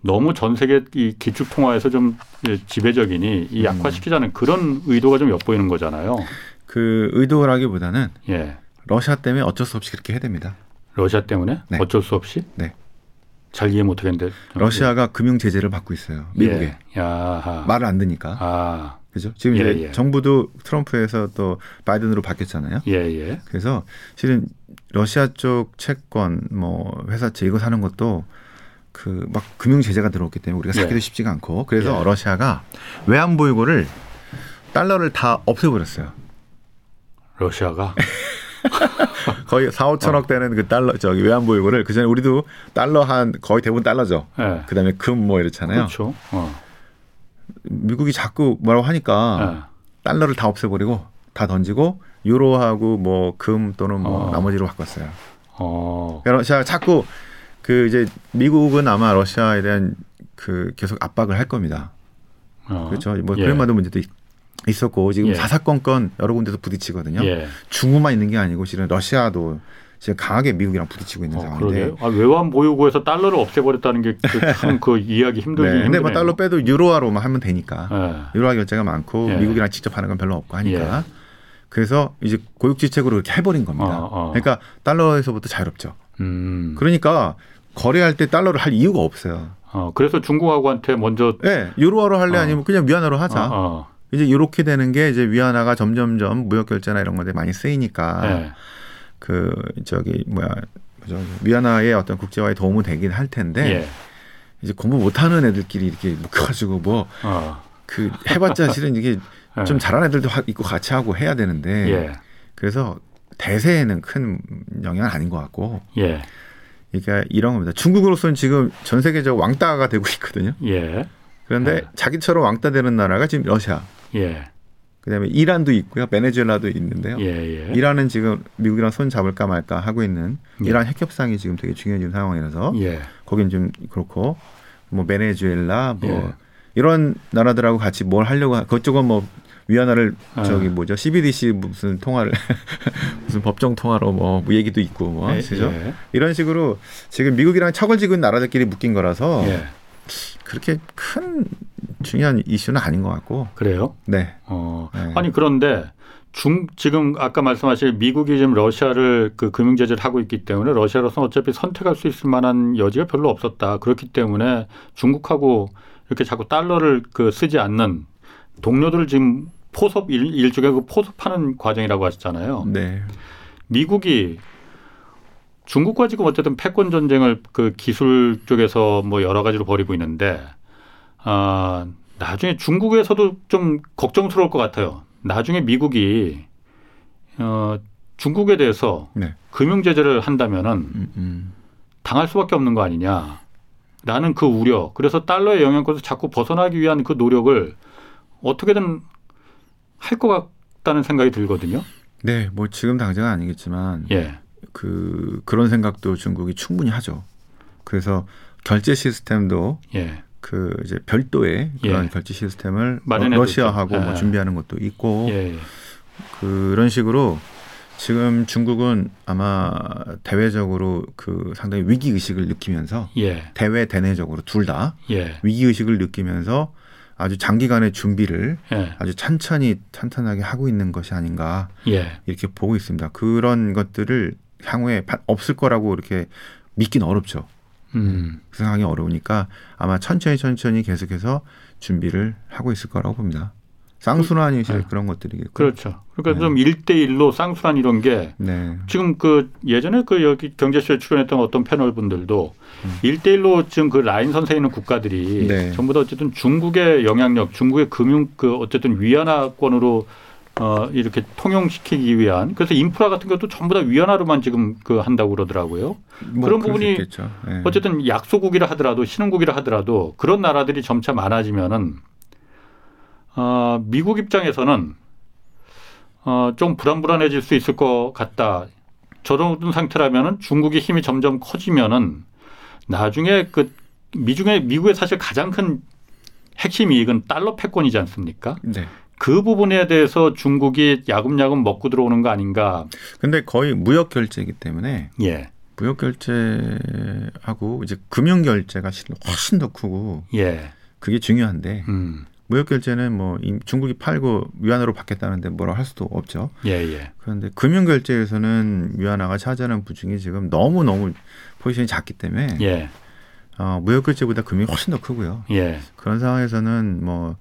너무 전 세계 이 기축 통화에서 좀 지배적이니 이 약화시키자는 그런 의도가 좀 엿보이는 거잖아요. 그 의도라기보다는 예. 러시아 때문에 어쩔 수 없이 그렇게 해야 됩니다. 러시아 때문에 네. 어쩔 수 없이 네. 잘 이해 못 하겠는데 러시아가 금융 제재를 받고 있어요. 미국에. 예. 말을 안 듣니까. 아. 그죠? 지금 예, 이제 예. 정부도 트럼프에서 또 바이든으로 바뀌었잖아요. 예, 예. 그래서 실은 러시아 쪽 채권 뭐 회사채 이거 사는 것도 그 막 금융 제재가 들어왔기 때문에 우리가 사기도 예. 쉽지가 않고 그래서 예. 러시아가 외환 보유고를 달러를 다 없애버렸어요. 러시아가 거의 4, 5천억 되는 그 달러 저기 외환보 유고를 그 전에 우리도 달러 한 거의 대부분 달러죠. 예. 그다음에 금 뭐 이렇잖아요. 그렇죠. 어. 미국이 자꾸 뭐라고 하니까 예. 달러를 다 없애버리고 다 던지고 유로하고 뭐 금 또는 뭐 어. 나머지로 바꿨어요. 어. 러시아 자꾸 그 이제 미국은 아마 러시아에 대한 그 계속 압박을 할 겁니다. 어. 그렇죠. 뭐 예. 그랜마도 문제도 있- 있었고 지금 예. 사사건건 여러 군데서 부딪히거든요. 예. 중국만 있는 게 아니고 실은 러시아도 지금 강하게 미국이랑 부딪히고 있는 어, 상황인데. 아, 외환 보유고에서 달러를 없애버렸다는 게 참그 이해하기 힘들긴 네. 근데. 뭐 달러 빼도 유로화로만 하면 되니까. 예. 유로화 결제가 많고 예. 미국이랑 직접 하는 건 별로 없고 하니까. 그래서 이제 고육지책으로 이렇게 해버린 겁니다. 어, 어. 그러니까 달러에서부터 자유롭죠. 음. 그러니까 거래할 때 달러를 할 이유가 없어요. 어, 그래서 중국하고한테 먼저 네, 유로화로 할래 어. 아니면 그냥 위안화로 하자. 이제 이렇게 되는 게 이제 위안화가 점점점 무역 결제나 이런 것에 많이 쓰이니까 예. 그 저기 뭐야 위안화의 어떤 국제화에 도움은 되긴 할 텐데 예. 이제 공부 못하는 애들끼리 이렇게 묶여가지고 뭐그 어. 해봤자 실은 이게 예. 좀 잘하는 애들도 하- 있고 같이 하고 해야 되는데 예. 그래서 대세에는 큰 영향은 아닌 것 같고 예. 그러니까 이런 겁니다. 중국으로서는 지금 전 세계적 왕따가 되고 있거든요. 예. 그런데 네. 자기처럼 왕따 되는 나라가 지금 러시아, 예. 그다음에 이란도 있고요, 베네수엘라도 있는데요. 예. 예. 이란은 지금 미국이랑 손 잡을까 말까 하고 있는 예. 이란 핵 협상이 지금 되게 중요해진 상황이라서 예. 거긴 좀 그렇고 뭐 베네수엘라 뭐 예. 이런 나라들하고 같이 뭘 하려고 하- 그쪽은 뭐 위안화를 아. 저기 뭐죠 CBDC 무슨 통화를 무슨 법정 통화로 뭐 얘기도 있고 뭐 예. 그죠? 예. 이런 식으로 지금 미국이랑 척을 지은 나라들끼리 묶인 거라서 예. 그렇게 큰 중요한 이슈는 아닌 것 같고 그래요? 네 어. 네. 아니 그런데 중 지금 아까 말씀하신 미국이 지금 러시아를 그 금융 제재를 하고 있기 때문에 러시아로서는 어차피 선택할 수 있을 만한 여지가 별로 없었다. 그렇기 때문에 중국하고 이렇게 자꾸 달러를 그 쓰지 않는 동료들을 지금 포섭 일, 일종의 그 포섭하는 과정이라고 하셨잖아요. 네. 미국이 중국과 지금 어쨌든 패권 전쟁을 그 기술 쪽에서 뭐 여러 가지로 벌이고 있는데 아 나중에 중국에서도 좀 걱정스러울 것 같아요. 나중에 미국이 어 중국에 대해서 네. 금융 제재를 한다면은 음, 음. 당할 수밖에 없는 거 아니냐. 라는 그 우려. 그래서 달러의 영향권에서 자꾸 벗어나기 위한 그 노력을 어떻게든 할 것 같다는 생각이 들거든요. 네, 뭐 지금 당장은 아니겠지만 예. 그 그런 생각도 중국이 충분히 하죠. 그래서 결제 시스템도 예. 그 이제 별도의 그런 예. 결제 시스템을. 러시아하고 뭐 예. 준비하는 것도 있고 예. 그런 식으로 지금 중국은 아마 대외적으로 그 상당히 위기 의식을 느끼면서 예. 대외 대내적으로 둘다 예. 위기 의식을 느끼면서 아주 장기간의 준비를 예. 아주 찬찬히 탄탄하게 하고 있는 것이 아닌가 예. 이렇게 보고 있습니다. 그런 것들을 향후에 바- 없을 거라고 이렇게 믿기는 어렵죠. 음. 그 상황이 어려우니까 아마 천천히 천천히 계속해서 준비를 하고 있을 거라고 봅니다. 쌍순환이 이제 네. 그런 것들이겠고. 그렇죠. 그러니까 네. 좀 1대1로 쌍순환 이런 게 네. 지금 그 예전에 그 여기 경제쇼에 출연했던 어떤 패널 분들도 음. 일 1대1로 지금 그 라인 선에 있는 국가들이 네. 전부 다 어쨌든 중국의 영향력, 중국의 금융 그 어쨌든 위안화권으로 어 이렇게 통용시키기 위한 그래서 인프라 같은 것도 전부 다 위안화로만 지금 그 한다고 그러더라고요. 뭐 그런 부분이. 네. 어쨌든 약소국이라 하더라도 신흥국이라 하더라도 그런 나라들이 점차 많아지면은 어, 미국 입장에서는 어, 좀 불안불안해질 수 있을 것 같다. 저런 상태라면은 중국의 힘이 점점 커지면은 나중에 그 미중의 미국의 사실 가장 큰 핵심 이익은 달러 패권이지 않습니까? 네. 그 부분에 대해서 중국이 야금야금 먹고 들어오는 거 아닌가? 근데 거의 무역 결제이기 때문에 예, 무역 결제하고 이제 금융 결제가 훨씬 더 크고 예, 그게 중요한데 음, 무역 결제는 뭐 이- 중국이 팔고 위안화로 받겠다는데 뭐라 할 수도 없죠. 예, 예, 그런데 금융 결제에서는 위안화가 차지하는 부중이 지금 너무 너무 포지션이 작기 때문에 예, 어, 무역 결제보다 금융이 훨씬 더 크고요. 예, 그런 상황에서는 뭐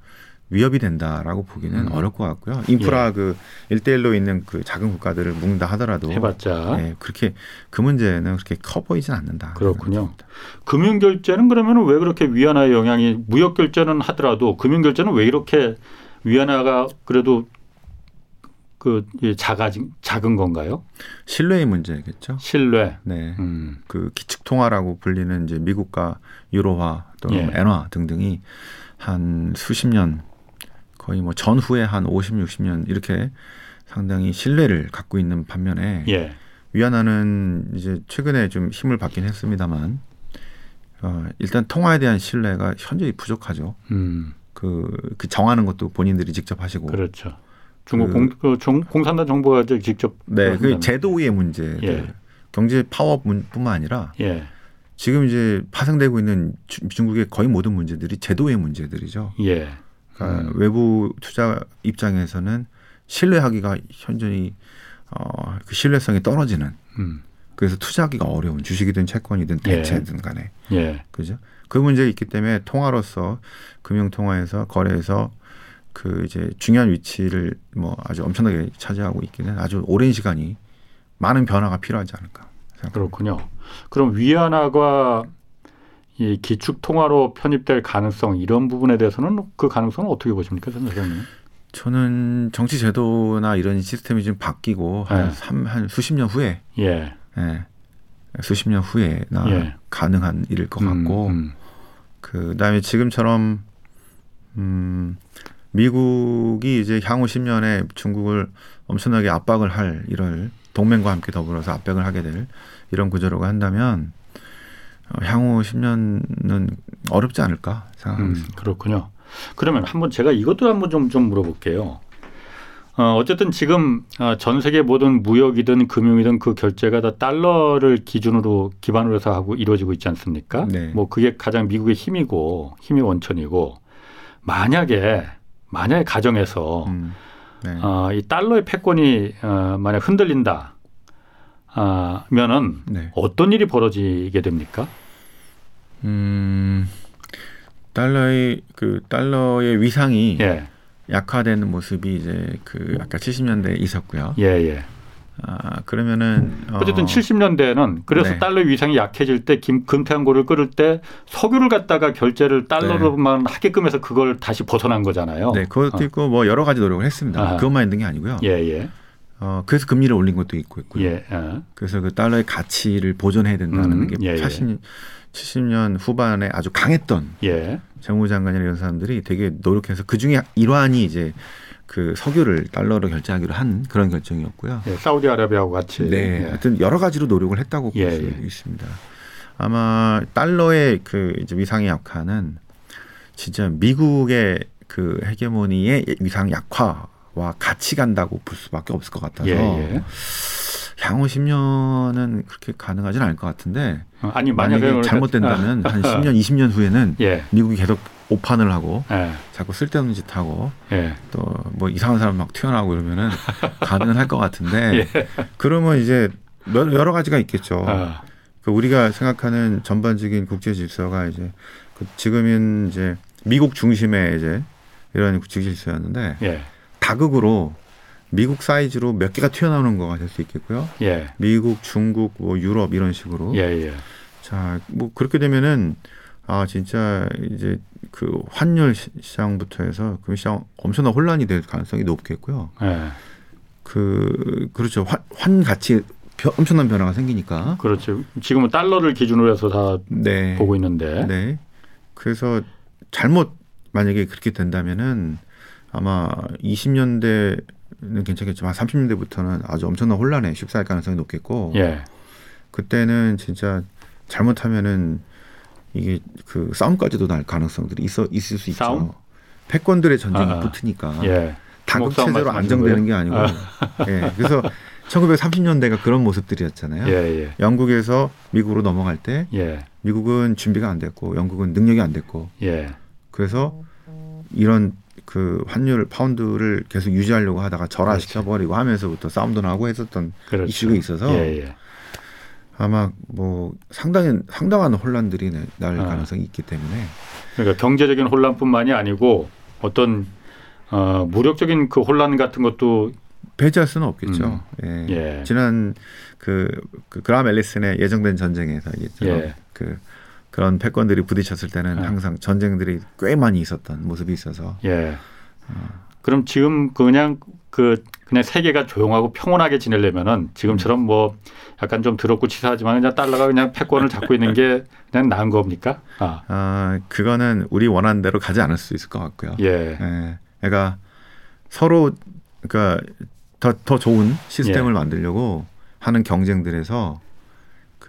위협이 된다라고 보기는 음. 어려울 것 같고요. 인프라 그 1대1로 있는 그 작은 국가들을 묶는다 하더라도 해봤자. 예, 그렇게 그 문제는 그렇게 커 보이진 않는다. 그렇군요. 금융 결제는 그러면 왜 그렇게 위안화의 영향이 무역 결제는 하더라도 금융 결제는 왜 이렇게 위안화가 그래도 그 예, 작아진 작은 건가요? 신뢰의 문제겠죠. 신뢰. 네. 음. 그 기축 통화라고 불리는 이제 미국과 유로화 또는 예. 엔화 등등이 한 수십 년 거의 뭐 전후에 한 50, 60년 이렇게 상당히 신뢰를 갖고 있는 반면에 예. 위안화는 이제 최근에 좀 힘을 받긴 했습니다만 어, 일단 통화에 대한 신뢰가 현저히 부족하죠. 음. 그, 그 정하는 것도 본인들이 직접 하시고 그렇죠. 중국 그- 공, 그 종, 공산당 정부가 직접 네, 그. 제도의 문제들 예. 경제 파워뿐만 아니라 예. 지금 이제 파생되고 있는 주- 중국의 거의 모든 문제들이 제도의 문제들이죠. 예. 그러니까 음. 외부 투자 입장에서는 신뢰하기가 현저히 어, 그 신뢰성이 떨어지는 음. 그래서 투자하기가 어려운 주식이든 채권이든 예. 대체든 간에 예. 그죠? 그 문제가 있기 때문에 통화로서 금융 통화에서 거래에서 그 이제 중요한 위치를 뭐 아주 엄청나게 차지하고 있기는 아주 오랜 시간이 많은 변화가 필요하지 않을까 생각합니다. 그렇군요. 그럼 위안화가 이 기축 통화로 편입될 가능성 이런 부분에 대해서는 그 가능성은 어떻게 보십니까, 선생님? 저는 정치 제도나 이런 시스템이 좀 바뀌고 한, 네. 삼- 한 수십 년 후에 예. 예, 수십 년 후에나 예. 가능한 일일 것 같고 음, 음. 그다음에 지금처럼 음 미국이 이제 향후 10년에 중국을 엄청나게 압박을 할 이런 동맹과 함께 더불어서 압박을 하게 될 이런 구조라고 한다면 어, 향후 10년은 어렵지 않을까 생각하고 음, 있습니다. 그렇군요. 그러면 한번 제가 이것도 한번 좀, 좀 물어볼게요. 어, 어쨌든 지금 어, 전 세계 모든 무역이든 금융이든 그 결제가 다 달러를 기준으로 기반으로 해서 하고 이루어지고 있지 않습니까? 네. 뭐 그게 가장 미국의 힘이고 힘의 원천이고 만약에 만약에 가정에서 음, 네. 어, 이 달러의 패권이 어, 만약 흔들린다. 아, 면은 네. 어떤 일이 벌어지게 됩니까? 음, 달러의 그 달러의 위상이 예, 약화되는 모습이 이제 그 아까 70년대에 있었고요. 예, 예. 아 그러면은 어, 어쨌든 70년대에는 그래서 네. 달러 위상이 약해질 때 김, 금태한고를 끌을 때 석유를 갖다가 결제를 달러로만 하게끔 해서 그걸 다시 벗어난 거잖아요. 네, 그것도 어. 있고 뭐 여러 가지 노력을 했습니다. 아하. 그것만 있는 게 아니고요. 예, 예, 어, 그래서 금리를 올린 것도 있고 있고요. 예, 어. 그래서 그 달러의 가치를 보존해야 된다는 음, 게 예, 예. 80, 70년 후반에 아주 강했던 예, 재무 장관이나 이런 사람들이 되게 노력해서 그 중에 일환이 이제 그 석유를 달러로 결제하기로 한 그런 결정이었고요. 예, 사우디아라비아하고 같이. 네, 예. 하여튼 여러 가지로 노력을 했다고 볼 예, 수 예. 있습니다. 아마 달러의 그 이제 위상의 약화는 진짜 미국의 그 헤게모니의 위상 약화와 같이 간다고 볼 수밖에 없을 것 같아서 예, 예. 향후 10년은 그렇게 가능하지는 않을 것 같은데 어, 아니 만약에 만약에 그러니까- 잘못된다면 한 10년, 20년 후에는 예, 미국이 계속 오판을 하고 예, 자꾸 쓸데없는 짓 하고 예, 또뭐 이상한 사람 막 튀어나오고 이러면은 가능은 할 것 같은데 예. 그러면 이제 여러 여러 가지가 있겠죠. 아, 그 우리가 생각하는 전반적인 국제 질서가 이제 그 지금은 이제 미국 중심의 이제 이런 국제 질서였는데 예. 다극으로 미국 사이즈로 몇 개가 튀어나오는 거가 될 수 있겠고요. 예. 미국, 중국, 뭐 유럽 이런 식으로. 예. 예. 자, 뭐 그렇게 되면은 아 진짜 이제 그 환율 시- 시장부터 해서 그 시장 엄청난 혼란이 될 가능성이 높겠고요. 예. 그 그렇죠. 환, 환 가치 벼- 엄청난 변화가 생기니까. 그렇죠. 지금은 달러를 기준으로 해서 다 네. 보고 있는데. 네. 그래서 잘못 만약에 그렇게 된다면은 아마 20년대 는 괜찮겠지만 30년대부터는 아주 엄청난 혼란에 휩싸일 가능성이 높겠고 예. 그때는 진짜 잘못하면은 이게 그 싸움까지도 날 가능성들이 있어 있을 수 있죠. 싸움? 패권들의 전쟁이 아, 붙으니까 예. 싸움 체제로 안정되는 게 아니고, 예. 그래서 1930년대가 그런 모습들이었잖아요. 예. 예. 영국에서 미국으로 넘어갈 때 예. 미국은 준비가 안 됐고 영국은 능력이 안 됐고 예. 그래서 이런 그 환율 파운드를 계속 유지하려고 하다가 절하시켜 버리고 하면서부터 싸움도 나고 했었던 그렇죠. 이슈가 있어서 예. 예. 아마 뭐 상당히 상당한 혼란들이 내- 날 아. 가능성이 있기 때문에 그러니까 경제적인 혼란뿐만이 아니고 어떤 어, 무력적인 그 혼란 같은 것도 배제할 수는 없겠죠. 예. 예. 지난 그, 그 그람 앨리슨의 예정된 전쟁에서 얘기했처럼 예. 그 그런 패권들이 부딪혔을 때는 예. 항상 전쟁들이 꽤 많이 있었던 모습이 있어서 예. 그럼 지금 그냥 그 그냥 세계가 조용하고 평온하게 지내려면은 지금처럼 뭐 약간 좀 더럽고 치사하지만 그냥 달러가 그냥 패권을 잡고 있는 게 그냥 나은 겁니까? 아, 아 그거는 우리 원하는 대로 가지 않을 수 있을 것 같고요. 예. 예. 그러니까 서로 그러니까 더, 더 좋은 시스템을 예. 만들려고 하는 경쟁들에서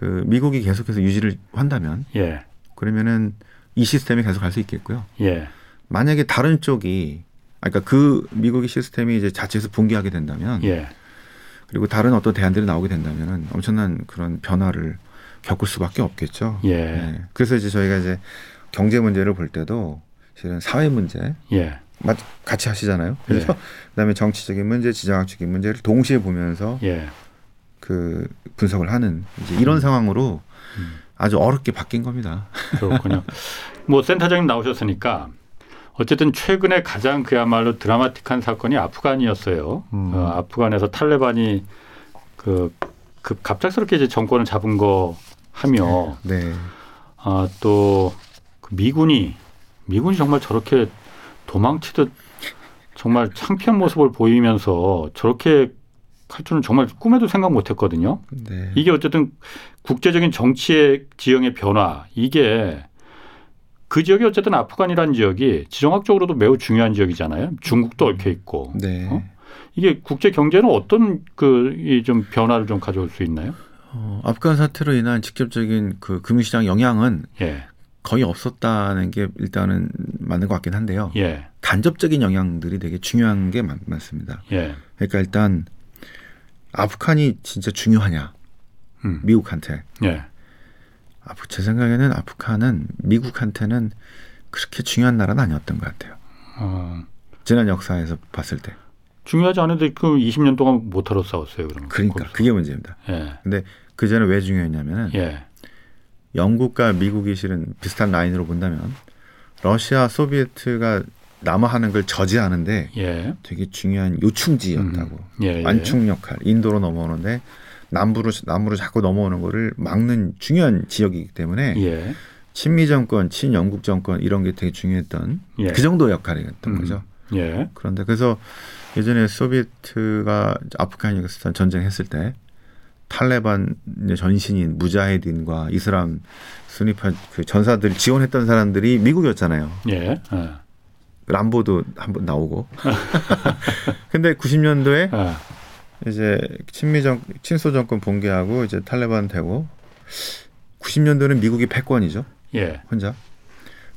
그 미국이 계속해서 유지를 한다면 예. 그러면은 이 시스템이 계속 갈 수 있겠고요. 예. 만약에 다른 쪽이 아, 그러니까 그 미국의 시스템이 이제 자체에서 붕괴하게 된다면 예. 그리고 다른 어떤 대안들이 나오게 된다면은 엄청난 그런 변화를 겪을 수밖에 없겠죠. 예. 네. 그래서 이제 저희가 이제 경제 문제를 볼 때도 실은 사회 문제 예. 맞- 같이 하시잖아요. 그래서 그다음에 정치적인 문제, 지정학적인 문제를 동시에 보면서 예. 그 분석을 하는 이제 이런 상황으로 음. 아주 어렵게 바뀐 겁니다. 그렇군요. 뭐 센터장님 나오셨으니까 어쨌든 최근에 가장 그야말로 드라마틱한 사건이 아프간이었어요. 음. 어, 아프간에서 탈레반이 그, 그 갑작스럽게 이제 정권을 잡은 거 하며 네. 아, 또그 미군이 미군이 정말 저렇게 도망치듯 정말 창피한 모습을 보이면서 저렇게 할 줄은 정말 꿈에도 생각 못 했거든요. 네. 이게 어쨌든 국제적인 정치의 지형의 변화 이게 그 지역이 어쨌든 아프간이라는 지역이 지정학적으로도 매우 중요한 지역이잖아요. 중국도 얽혀 있고 네. 어? 이게 국제 경제는 어떤 그좀 변화를 좀 가져올 수 있나요? 어, 아프간 사태로 인한 직접적인 그 금융시장 영향은 예, 거의 없었다는 게 일단은 맞는 것 같긴 한데요. 예, 간접적인 영향들이 되게 중요한 게 많, 많습니다. 예, 그러니까 일단 아프간이 진짜 중요하냐 음, 미국한테 예, 아프 제 생각에는 아프간은 미국한테는 그렇게 중요한 나라는 아니었던 것 같아요. 어, 지난 역사에서 봤을 때. 중요하지 않은데 그 20년 동안 못하러 싸웠어요. 그러면 그러니까 거기서. 그게 문제입니다. 예, 근데 그 전에 왜 중요했냐면은 예, 영국과 미국이 실은 비슷한 라인으로 본다면 러시아, 소비에트가 남하하는 걸 저지하는데 예, 되게 중요한 요충지였다고. 예, 예. 완충 역할. 인도로 넘어오는데 남부로 남부로 자꾸 넘어오는 거를 막는 중요한 지역이기 때문에 예, 친미 정권, 친영국 정권 이런 게 되게 중요했던 예. 그 정도 역할이었던 음. 거죠. 예, 그런데 그래서 예전에 소비에트가 아프가니스탄 전쟁했을 때 탈레반 전신인 무자헤딘과 이슬람 수니파 그 전사들 지원했던 사람들이 미국이었잖아요. 예, 예, 람보도 한번 나오고. 근데 90년도에 예, 이제 친미 정 친소 정권 붕괴하고 이제 탈레반 되고 90년도는 미국이 패권이죠. 예, 혼자.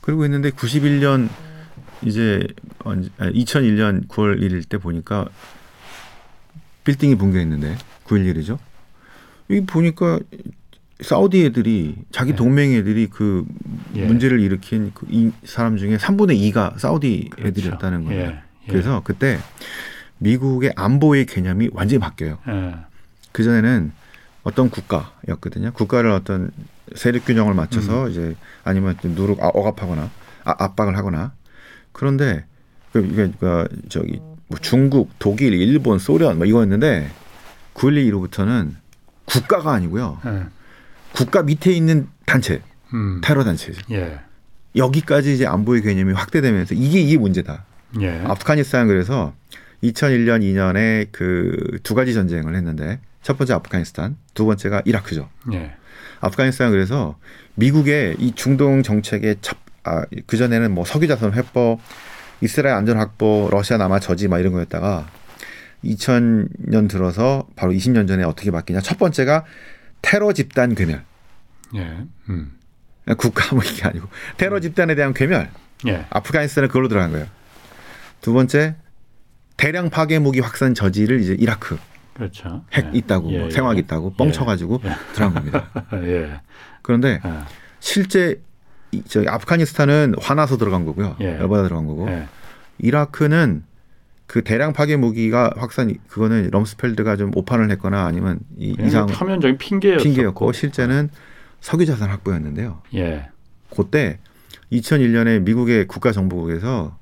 그리고 있는데 91년 이제 언제- 아니, 2001년 9월 1일 때 보니까 빌딩이 붕괴했는데 9.11이죠. 이 보니까 사우디 애들이 자기 네. 동맹 애들이 그 예. 문제를 일으킨 그 이 사람 중에 3분의 2가 사우디 그렇죠. 애들이었다는 거예요. 예, 예. 그래서 그때 미국의 안보의 개념이 완전히 바뀌어요. 예, 그 전에는 어떤 국가였거든요. 국가를 어떤 세력 균형을 맞춰서 음. 이제 아니면 좀 누르 아, 억압하거나 아, 압박을 하거나 그런데 그 이게 그 저기 뭐 중국, 독일, 일본, 소련 뭐 이거였는데 9.12 이후부터는 국가가 아니고요. 예. 국가 밑에 있는 단체, 음. 테러 단체죠. 예. 여기까지 이제 안보의 개념이 확대되면서 이게 이게 문제다. 예. 아프가니스탄 그래서 2001년, 2년에 그 두 가지 전쟁을 했는데 첫 번째 아프가니스탄, 두 번째가 이라크죠. 예. 아프가니스탄 그래서 미국의 이 중동 정책의 첫, 아, 그전에는 뭐 석유자산 회법, 이스라엘 안전 확보, 러시아 남아 저지 막 이런 거였다가 2000년 들어서 바로 20년 전에 어떻게 바뀌냐. 첫 번째가 테러 집단 괴멸. 예. 음. 국가 뭐 이게 아니고 테러 집단에 대한 괴멸. 예. 아프가니스탄은 그걸로 들어간 거예요. 두 번째 대량 파괴 무기 확산 저지를 이제 이라크 그렇죠. 핵 예. 있다고 예, 뭐 예. 생화기 있다고 뻥 예. 쳐가지고 예. 들어간 겁니다. 예. 그런데 예. 실제 이- 저기 아프가니스탄은 화나서 들어간 거고요. 예. 열받아 들어간 거고 예. 이라크는 그 대량 파괴 무기가 확산 그거는 럼스펠드가 좀 오판을 했거나 아니면 이 이상 표면적인 핑계였고 핑계였고 실제는 석유 자산 확보였는데요. 예. 그때 2001년에 미국의 국가정보국에서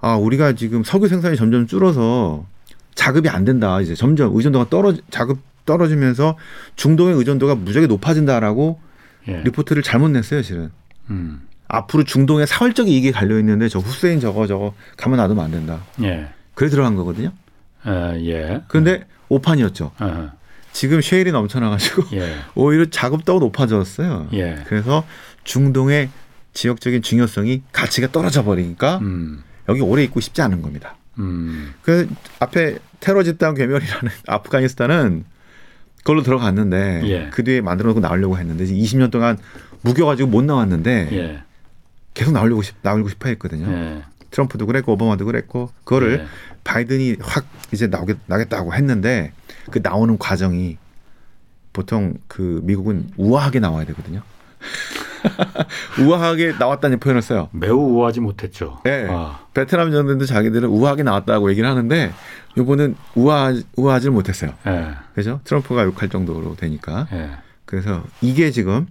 아 우리가 지금 석유 생산이 점점 줄어서 자급이 안 된다 이제 점점 의존도가 떨어 자급 떨어지면서 중동의 의존도가 무지하게 높아진다라고 예. 리포트를 잘못 냈어요 실은 음. 앞으로 중동에 사활적인 이익이 갈려 있는데 저 후세인 저거 저거 가만 놔두면 안 된다 예. 그래 들어간 거거든요 어, 예. 그런데 오판이었죠 어, 지금 쉐일이 넘쳐나가지고 예. 오히려 자급도가 높아졌어요 예. 그래서 중동의 지역적인 중요성이 가치가 떨어져 버리니까 음. 여기 오래 있고 싶지 않은 겁니다. 음. 그 앞에 테러 집단 괴멸이라는 아프가니스탄은 그걸로 들어갔는데 예. 그 뒤에 만들어 놓고 나오려고 했는데 20년 동안 무겨가지고 못 나왔는데 예. 계속 나오려고 싶 나오고 싶어 했거든요. 예. 트럼프도 그랬고 오바마도 그랬고 그거를 예. 바이든이 확 이제 나오겠 나겠다고 했는데 그 나오는 과정이 보통 그 미국은 우아하게 나와야 되거든요. 우아하게 나왔다는 표현을 써요. 매우 우아하지 못했죠. 예. 아, 베트남 전대도 자기들은 우아하게 나왔다고 얘기를 하는데 요거는 우아 우아하지 못했어요. 예. 그죠? 트럼프가 욕할 정도로 되니까. 예. 그래서 이게 지금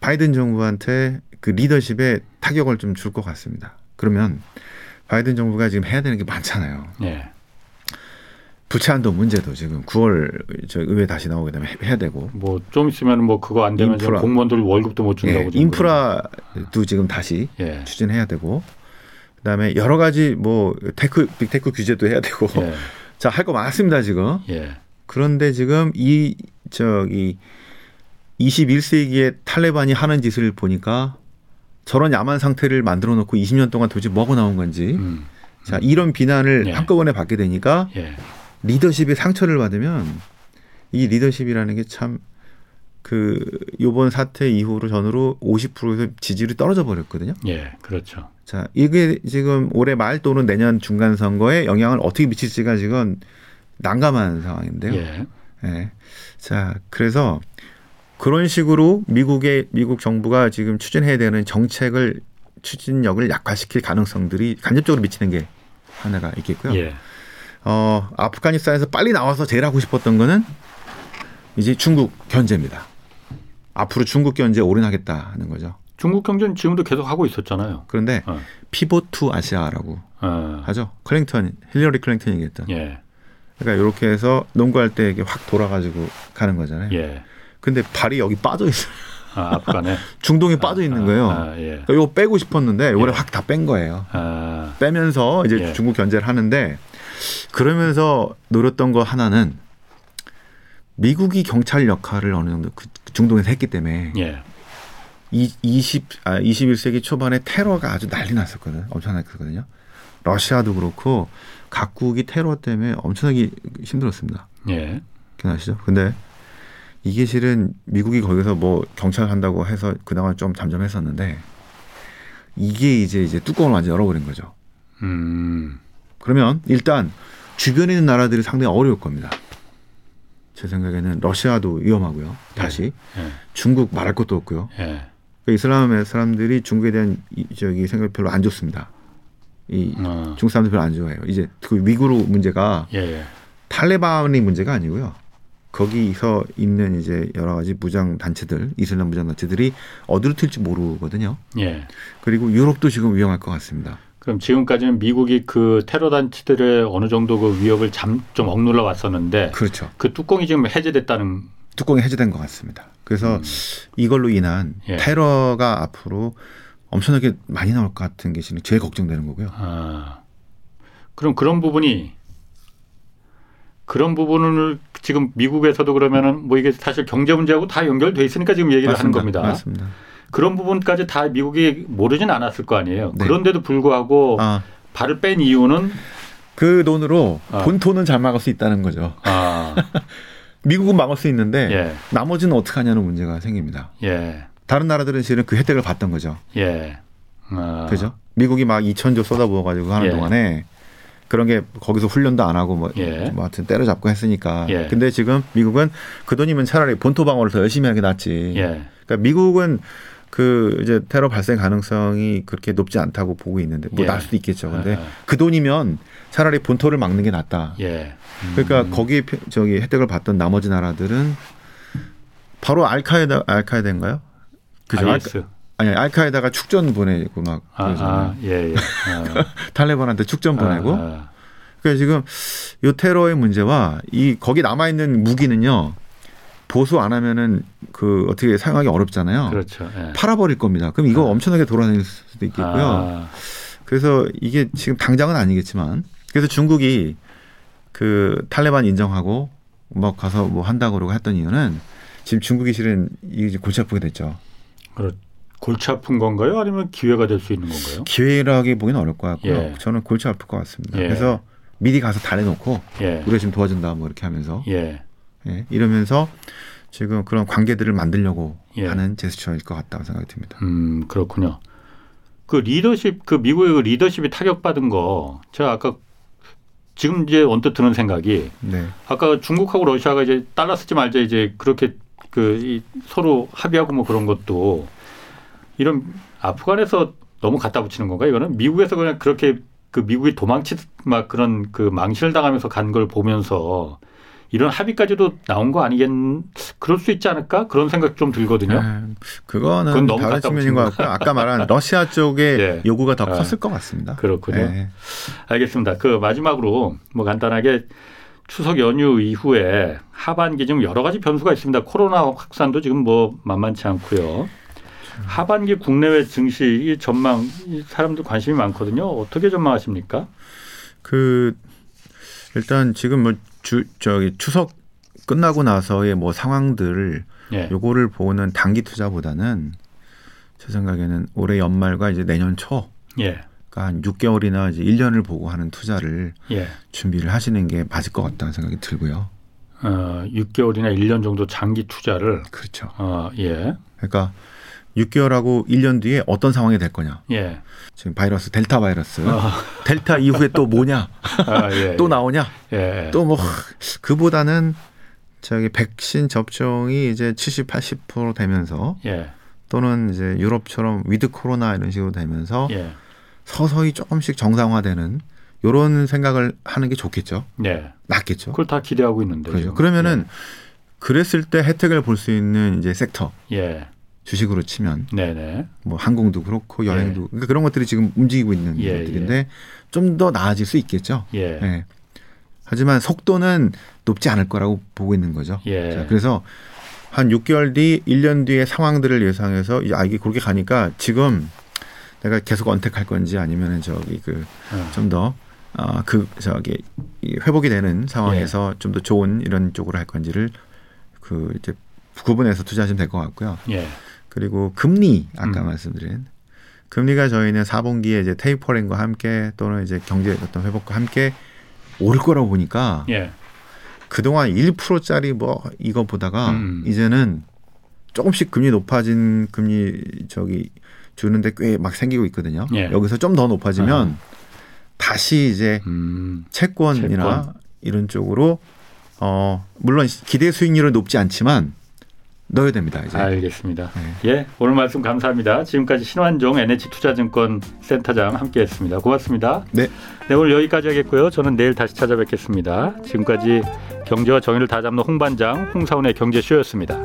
바이든 정부한테 그 리더십에 타격을 좀 줄 것 같습니다. 그러면 바이든 정부가 지금 해야 되는 게 많잖아요. 예. 부채한도 문제도 지금 9월 저 의회 다시 나오게 되면 해- 해야 되고 뭐 좀 있으면 뭐 그거 안 되면 인프라. 공무원들 월급도 못 준다고 예, 인프라도 지금 다시. 예. 추진해야 되고 그다음에 여러 가지 뭐 tech big tech 규제도 해야 되고 예. 자 할 거 많습니다 지금 예. 그런데 지금 이 저기 21세기의 탈레반이 하는 짓을 보니까 저런 야만 상태를 만들어 놓고 20년 동안 도대체 뭐하고 나온 건지 음. 자 이런 비난을 예. 한꺼번에 받게 되니까 예. 리더십의 상처를 받으면 이 리더십이라는 게 참 그 요번 사태 이후로 전후로 50%에서 지지율이 떨어져 버렸거든요. 예. 그렇죠. 자, 이게 지금 올해 말 또는 내년 중간 선거에 영향을 어떻게 미칠지가 지금 난감한 상황인데요. 예. 예. 자, 그래서 그런 식으로 미국의 미국 정부가 지금 추진해야 되는 정책을 추진력을 약화시킬 가능성들이 간접적으로 미치는 게 하나가 있겠고요. 예. 어, 아프가니스탄에서 빨리 나와서 제일 하고 싶었던 거는 이제 중국 견제입니다. 앞으로 중국 견제에 올인하겠다는 거죠. 중국 견제는 지금도 계속 하고 있었잖아요. 그런데 어. Pivot to Asia라고 어. 하죠. 클린턴, 힐러리 클린턴이 얘기했던. 예. 그러니까 이렇게 해서 농구할 때 이게 확 돌아가지고 가는 거잖아요. 예. 근데 발이 여기 빠져 있어요. 아, 아프간에 중동에 빠져 있는 거예요. 아, 예. 그러니까 이거 빼고 싶었는데 이번에 예. 확다 뺀 거예요. 아, 빼면서 이제 예. 중국 견제를 하는데 그러면서 노렸던 거 하나는 미국이 경찰 역할을 어느 정도 그 중동에서 했기 때문에 예. 이 20, 아, 21세기 초반에 테러가 아주 난리 났었거든. 엄청났거든요. 러시아도 그렇고 각국이 테러 때문에 엄청나게 힘들었습니다. 예. 기억나시죠? 근데 이게 실은 미국이 거기서 뭐 경찰 한다고 해서 그나마 좀 잠잠했었는데 이게 이제 이제 뚜껑을 완전 히 열어버린 거죠. 음. 그러면 일단 주변에 있는 나라들이 상당히 어려울 겁니다. 제 생각에는 러시아도 위험하고요. 다시 예. 중국 말할 것도 없고요. 예. 그 이슬람의 사람들이 중국에 대한 이, 저기 생각 이 별로 안 좋습니다. 이 어. 중국 사람들 별로 안 좋아해요. 이제 그 위구르 문제가 예. 예. 탈레반의 문제가 아니고요. 거기서 있는 이제 여러 가지 무장 단체들, 이슬람 무장 단체들이 어디로 튈지 모르거든요. 예. 그리고 유럽도 지금 위험할 것 같습니다. 그럼 지금까지는 미국이 그 테러 단체들의 어느 정도 그 위협을 잠, 좀 억눌러 왔었는데 그렇죠. 그 뚜껑이 지금 해제됐다는 뚜껑이 해제된 것 같습니다. 그래서 음. 이걸로 인한 예. 테러가 앞으로 엄청나게 많이 나올 것 같은 게 지금 제일 걱정되는 거고요. 아, 그럼 그런 부분이 그런 부분을 지금 미국에서도 그러면은 뭐 이게 사실 경제 문제하고 다 연결돼 있으니까 지금 얘기를 하는 맞습니다. 겁니다. 맞습니다. 그런 부분까지 다 미국이 모르진 않았을 거 아니에요. 네. 그런데도 불구하고 아, 발을 뺀 이유는 그 돈으로 아. 본토는 잘 막을 수 있다는 거죠. 아, 미국은 막을 수 있는데 예, 나머지는 어떻게 하냐는 문제가 생깁니다. 예, 다른 나라들은 실은 그 혜택을 봤던 거죠. 예. 아, 그죠? 미국이 막 2천조 쏟아부어가지고 하는 예. 동안에 그런 게 거기서 훈련도 안 하고 뭐, 예. 뭐 하여튼 때려잡고 했으니까. 예. 근데 지금 미국은 그 돈이면 차라리 본토 방어를 더 열심히 하는 게 낫지. 예, 그러니까 미국은 그 이제 테러 발생 가능성이 그렇게 높지 않다고 보고 있는데 뭐 예. 날 수도 있겠죠. 근데 아, 그 돈이면 차라리 본토를 막는 게 낫다. 예. 그러니까 음, 거기에 피- 저기 혜택을 받던 나머지 나라들은 바로 알카에다 알카에다인가요? 그죠? IS. 아니 알카에다가 축전 보내고 막 아, 그러잖아요. 아, 예, 예. 아, 탈레반한테 축전 보내고. 아, 그러니까 지금 요 테러의 문제와 이 거기 남아 있는 무기는요 보수 안 하면은 그 어떻게 사용하기 어렵잖아요. 그렇죠. 예. 팔아버릴 겁니다. 그럼 이거 엄청나게 돌아다닐 수도 있겠고요. 아, 그래서 이게 지금 당장은 아니겠지만 그래서 중국이 그 탈레반 인정하고 뭐 가서 뭐 한다고 그러고 했던 이유는 지금 중국이 실은 이게 골치 아프게 됐죠. 그렇. 골치 아픈 건가요? 아니면 기회가 될 수 있는 건가요? 기회라기 보기는 어려울 것 같고요. 예. 저는 골치 아플 것 같습니다. 예. 그래서 미리 가서 다 내놓고 예, 우리가 지금 도와준다 뭐 이렇게 하면서 예, 예, 이러면서 지금 그런 관계들을 만들려고 예. 하는 제스처일 것 같다고 생각이 듭니다. 음 그렇군요. 그 리더십 그 미국의 그 리더십이 타격받은 거 제가 아까 지금 이제 언뜻 드는 생각이 네, 아까 중국하고 러시아가 이제 달러 쓰지 말자 이제 그렇게 그 이 서로 합의하고 뭐 그런 것도 이런 아프간에서 너무 갖다 붙이는 건가 이거는 미국에서 그냥 그렇게 그 미국이 도망치 막 그런 그 망신을 당하면서 간 걸 보면서 이런 합의까지도 나온 거 아니겠 그럴 수 있지 않을까 그런 생각 좀 들거든요. 아, 그거는 다른 측면인 것 같고요. 아까 말한 러시아 쪽의 예. 요구가 더 아, 컸을 것 같습니다. 그렇군요. 예. 알겠습니다. 그 마지막으로 뭐 간단하게 추석 연휴 이후에 하반기 지금 여러 가지 변수가 있습니다. 코로나 확산도 지금 뭐 만만치 않고요. 하반기 국내외 증시 이 전망 이 사람들 관심이 많거든요. 어떻게 전망하십니까? 그 일단 지금 뭐 주 저기 추석 끝나고 나서의 뭐 상황들을 예. 요거를 보는 단기 투자보다는 제 생각에는 올해 연말과 이제 내년 초 예. 그러니까 한 6개월이나 이제 1년을 보고 하는 투자를 예. 준비를 하시는 게 맞을 것 같다는 생각이 들고요. 어, 6개월이나 1년 정도 장기 투자를 그렇죠. 어, 예. 그러니까 6개월하고 1년 뒤에 어떤 상황이 될 거냐. 예. 지금 바이러스 델타 바이러스. 아, 델타 이후에 또 뭐냐? 아, 예. 또 나오냐? 예. 또 뭐 그보다는 저기 백신 접종이 이제 70, 80% 되면서 예. 또는 이제 유럽처럼 with 코로나 이런 식으로 되면서 예. 서서히 조금씩 정상화되는 요런 생각을 하는 게 좋겠죠. 예. 낫겠죠. 그걸 다 기대하고 있는데. 그렇죠. 그러면은 그랬을 때 혜택을 볼 수 있는 이제 섹터 예. 주식으로 치면 네, 네. 뭐 항공도 그렇고 여행도 그러니까 그런 것들이 지금 움직이고 있는 예, 것들인데 좀더 나아질 수 있겠죠. 예. 예. 하지만 속도는 높지 않을 거라고 보고 있는 거죠. 예. 자, 그래서 한 6개월 뒤, 1년 뒤의 상황들을 예상해서 이- 아 이게 그렇게 가니까 지금 내가 계속 언택할 건지 아니면은 저기 그 어. 좀더 아, 그 저기 이 회복이 되는 상황에서 예. 좀더 좋은 이런 쪽으로 할 건지를 그 이제 구분해서 투자하시면 될 것 같고요. 예. 그리고 금리 아까 음. 말씀드린 금리가 저희는 4분기에 이제 테이퍼링과 함께 또는 이제 경제 어떤 회복과 함께 오를 거라고 보니까 예. 그동안 1%짜리 뭐 이거 보다가 음. 이제는 조금씩 금리 높아진 금리 저기 주는데 꽤 막 생기고 있거든요. 예. 여기서 좀 더 높아지면 다시 이제 음. 채권이나 채권. 이런 쪽으로 어 물론 기대 수익률은 높지 않지만 넣어야 됩니다. 이제. 알겠습니다. 네. 예, 오늘 말씀 감사합니다. 지금까지 신환종 NH투자증권 센터장 함께했습니다. 고맙습니다. 네. 네, 오늘 여기까지 하겠고요. 저는 내일 다시 찾아뵙겠습니다. 지금까지 경제와 정의를 다잡는 홍반장 홍사원의 경제쇼였습니다.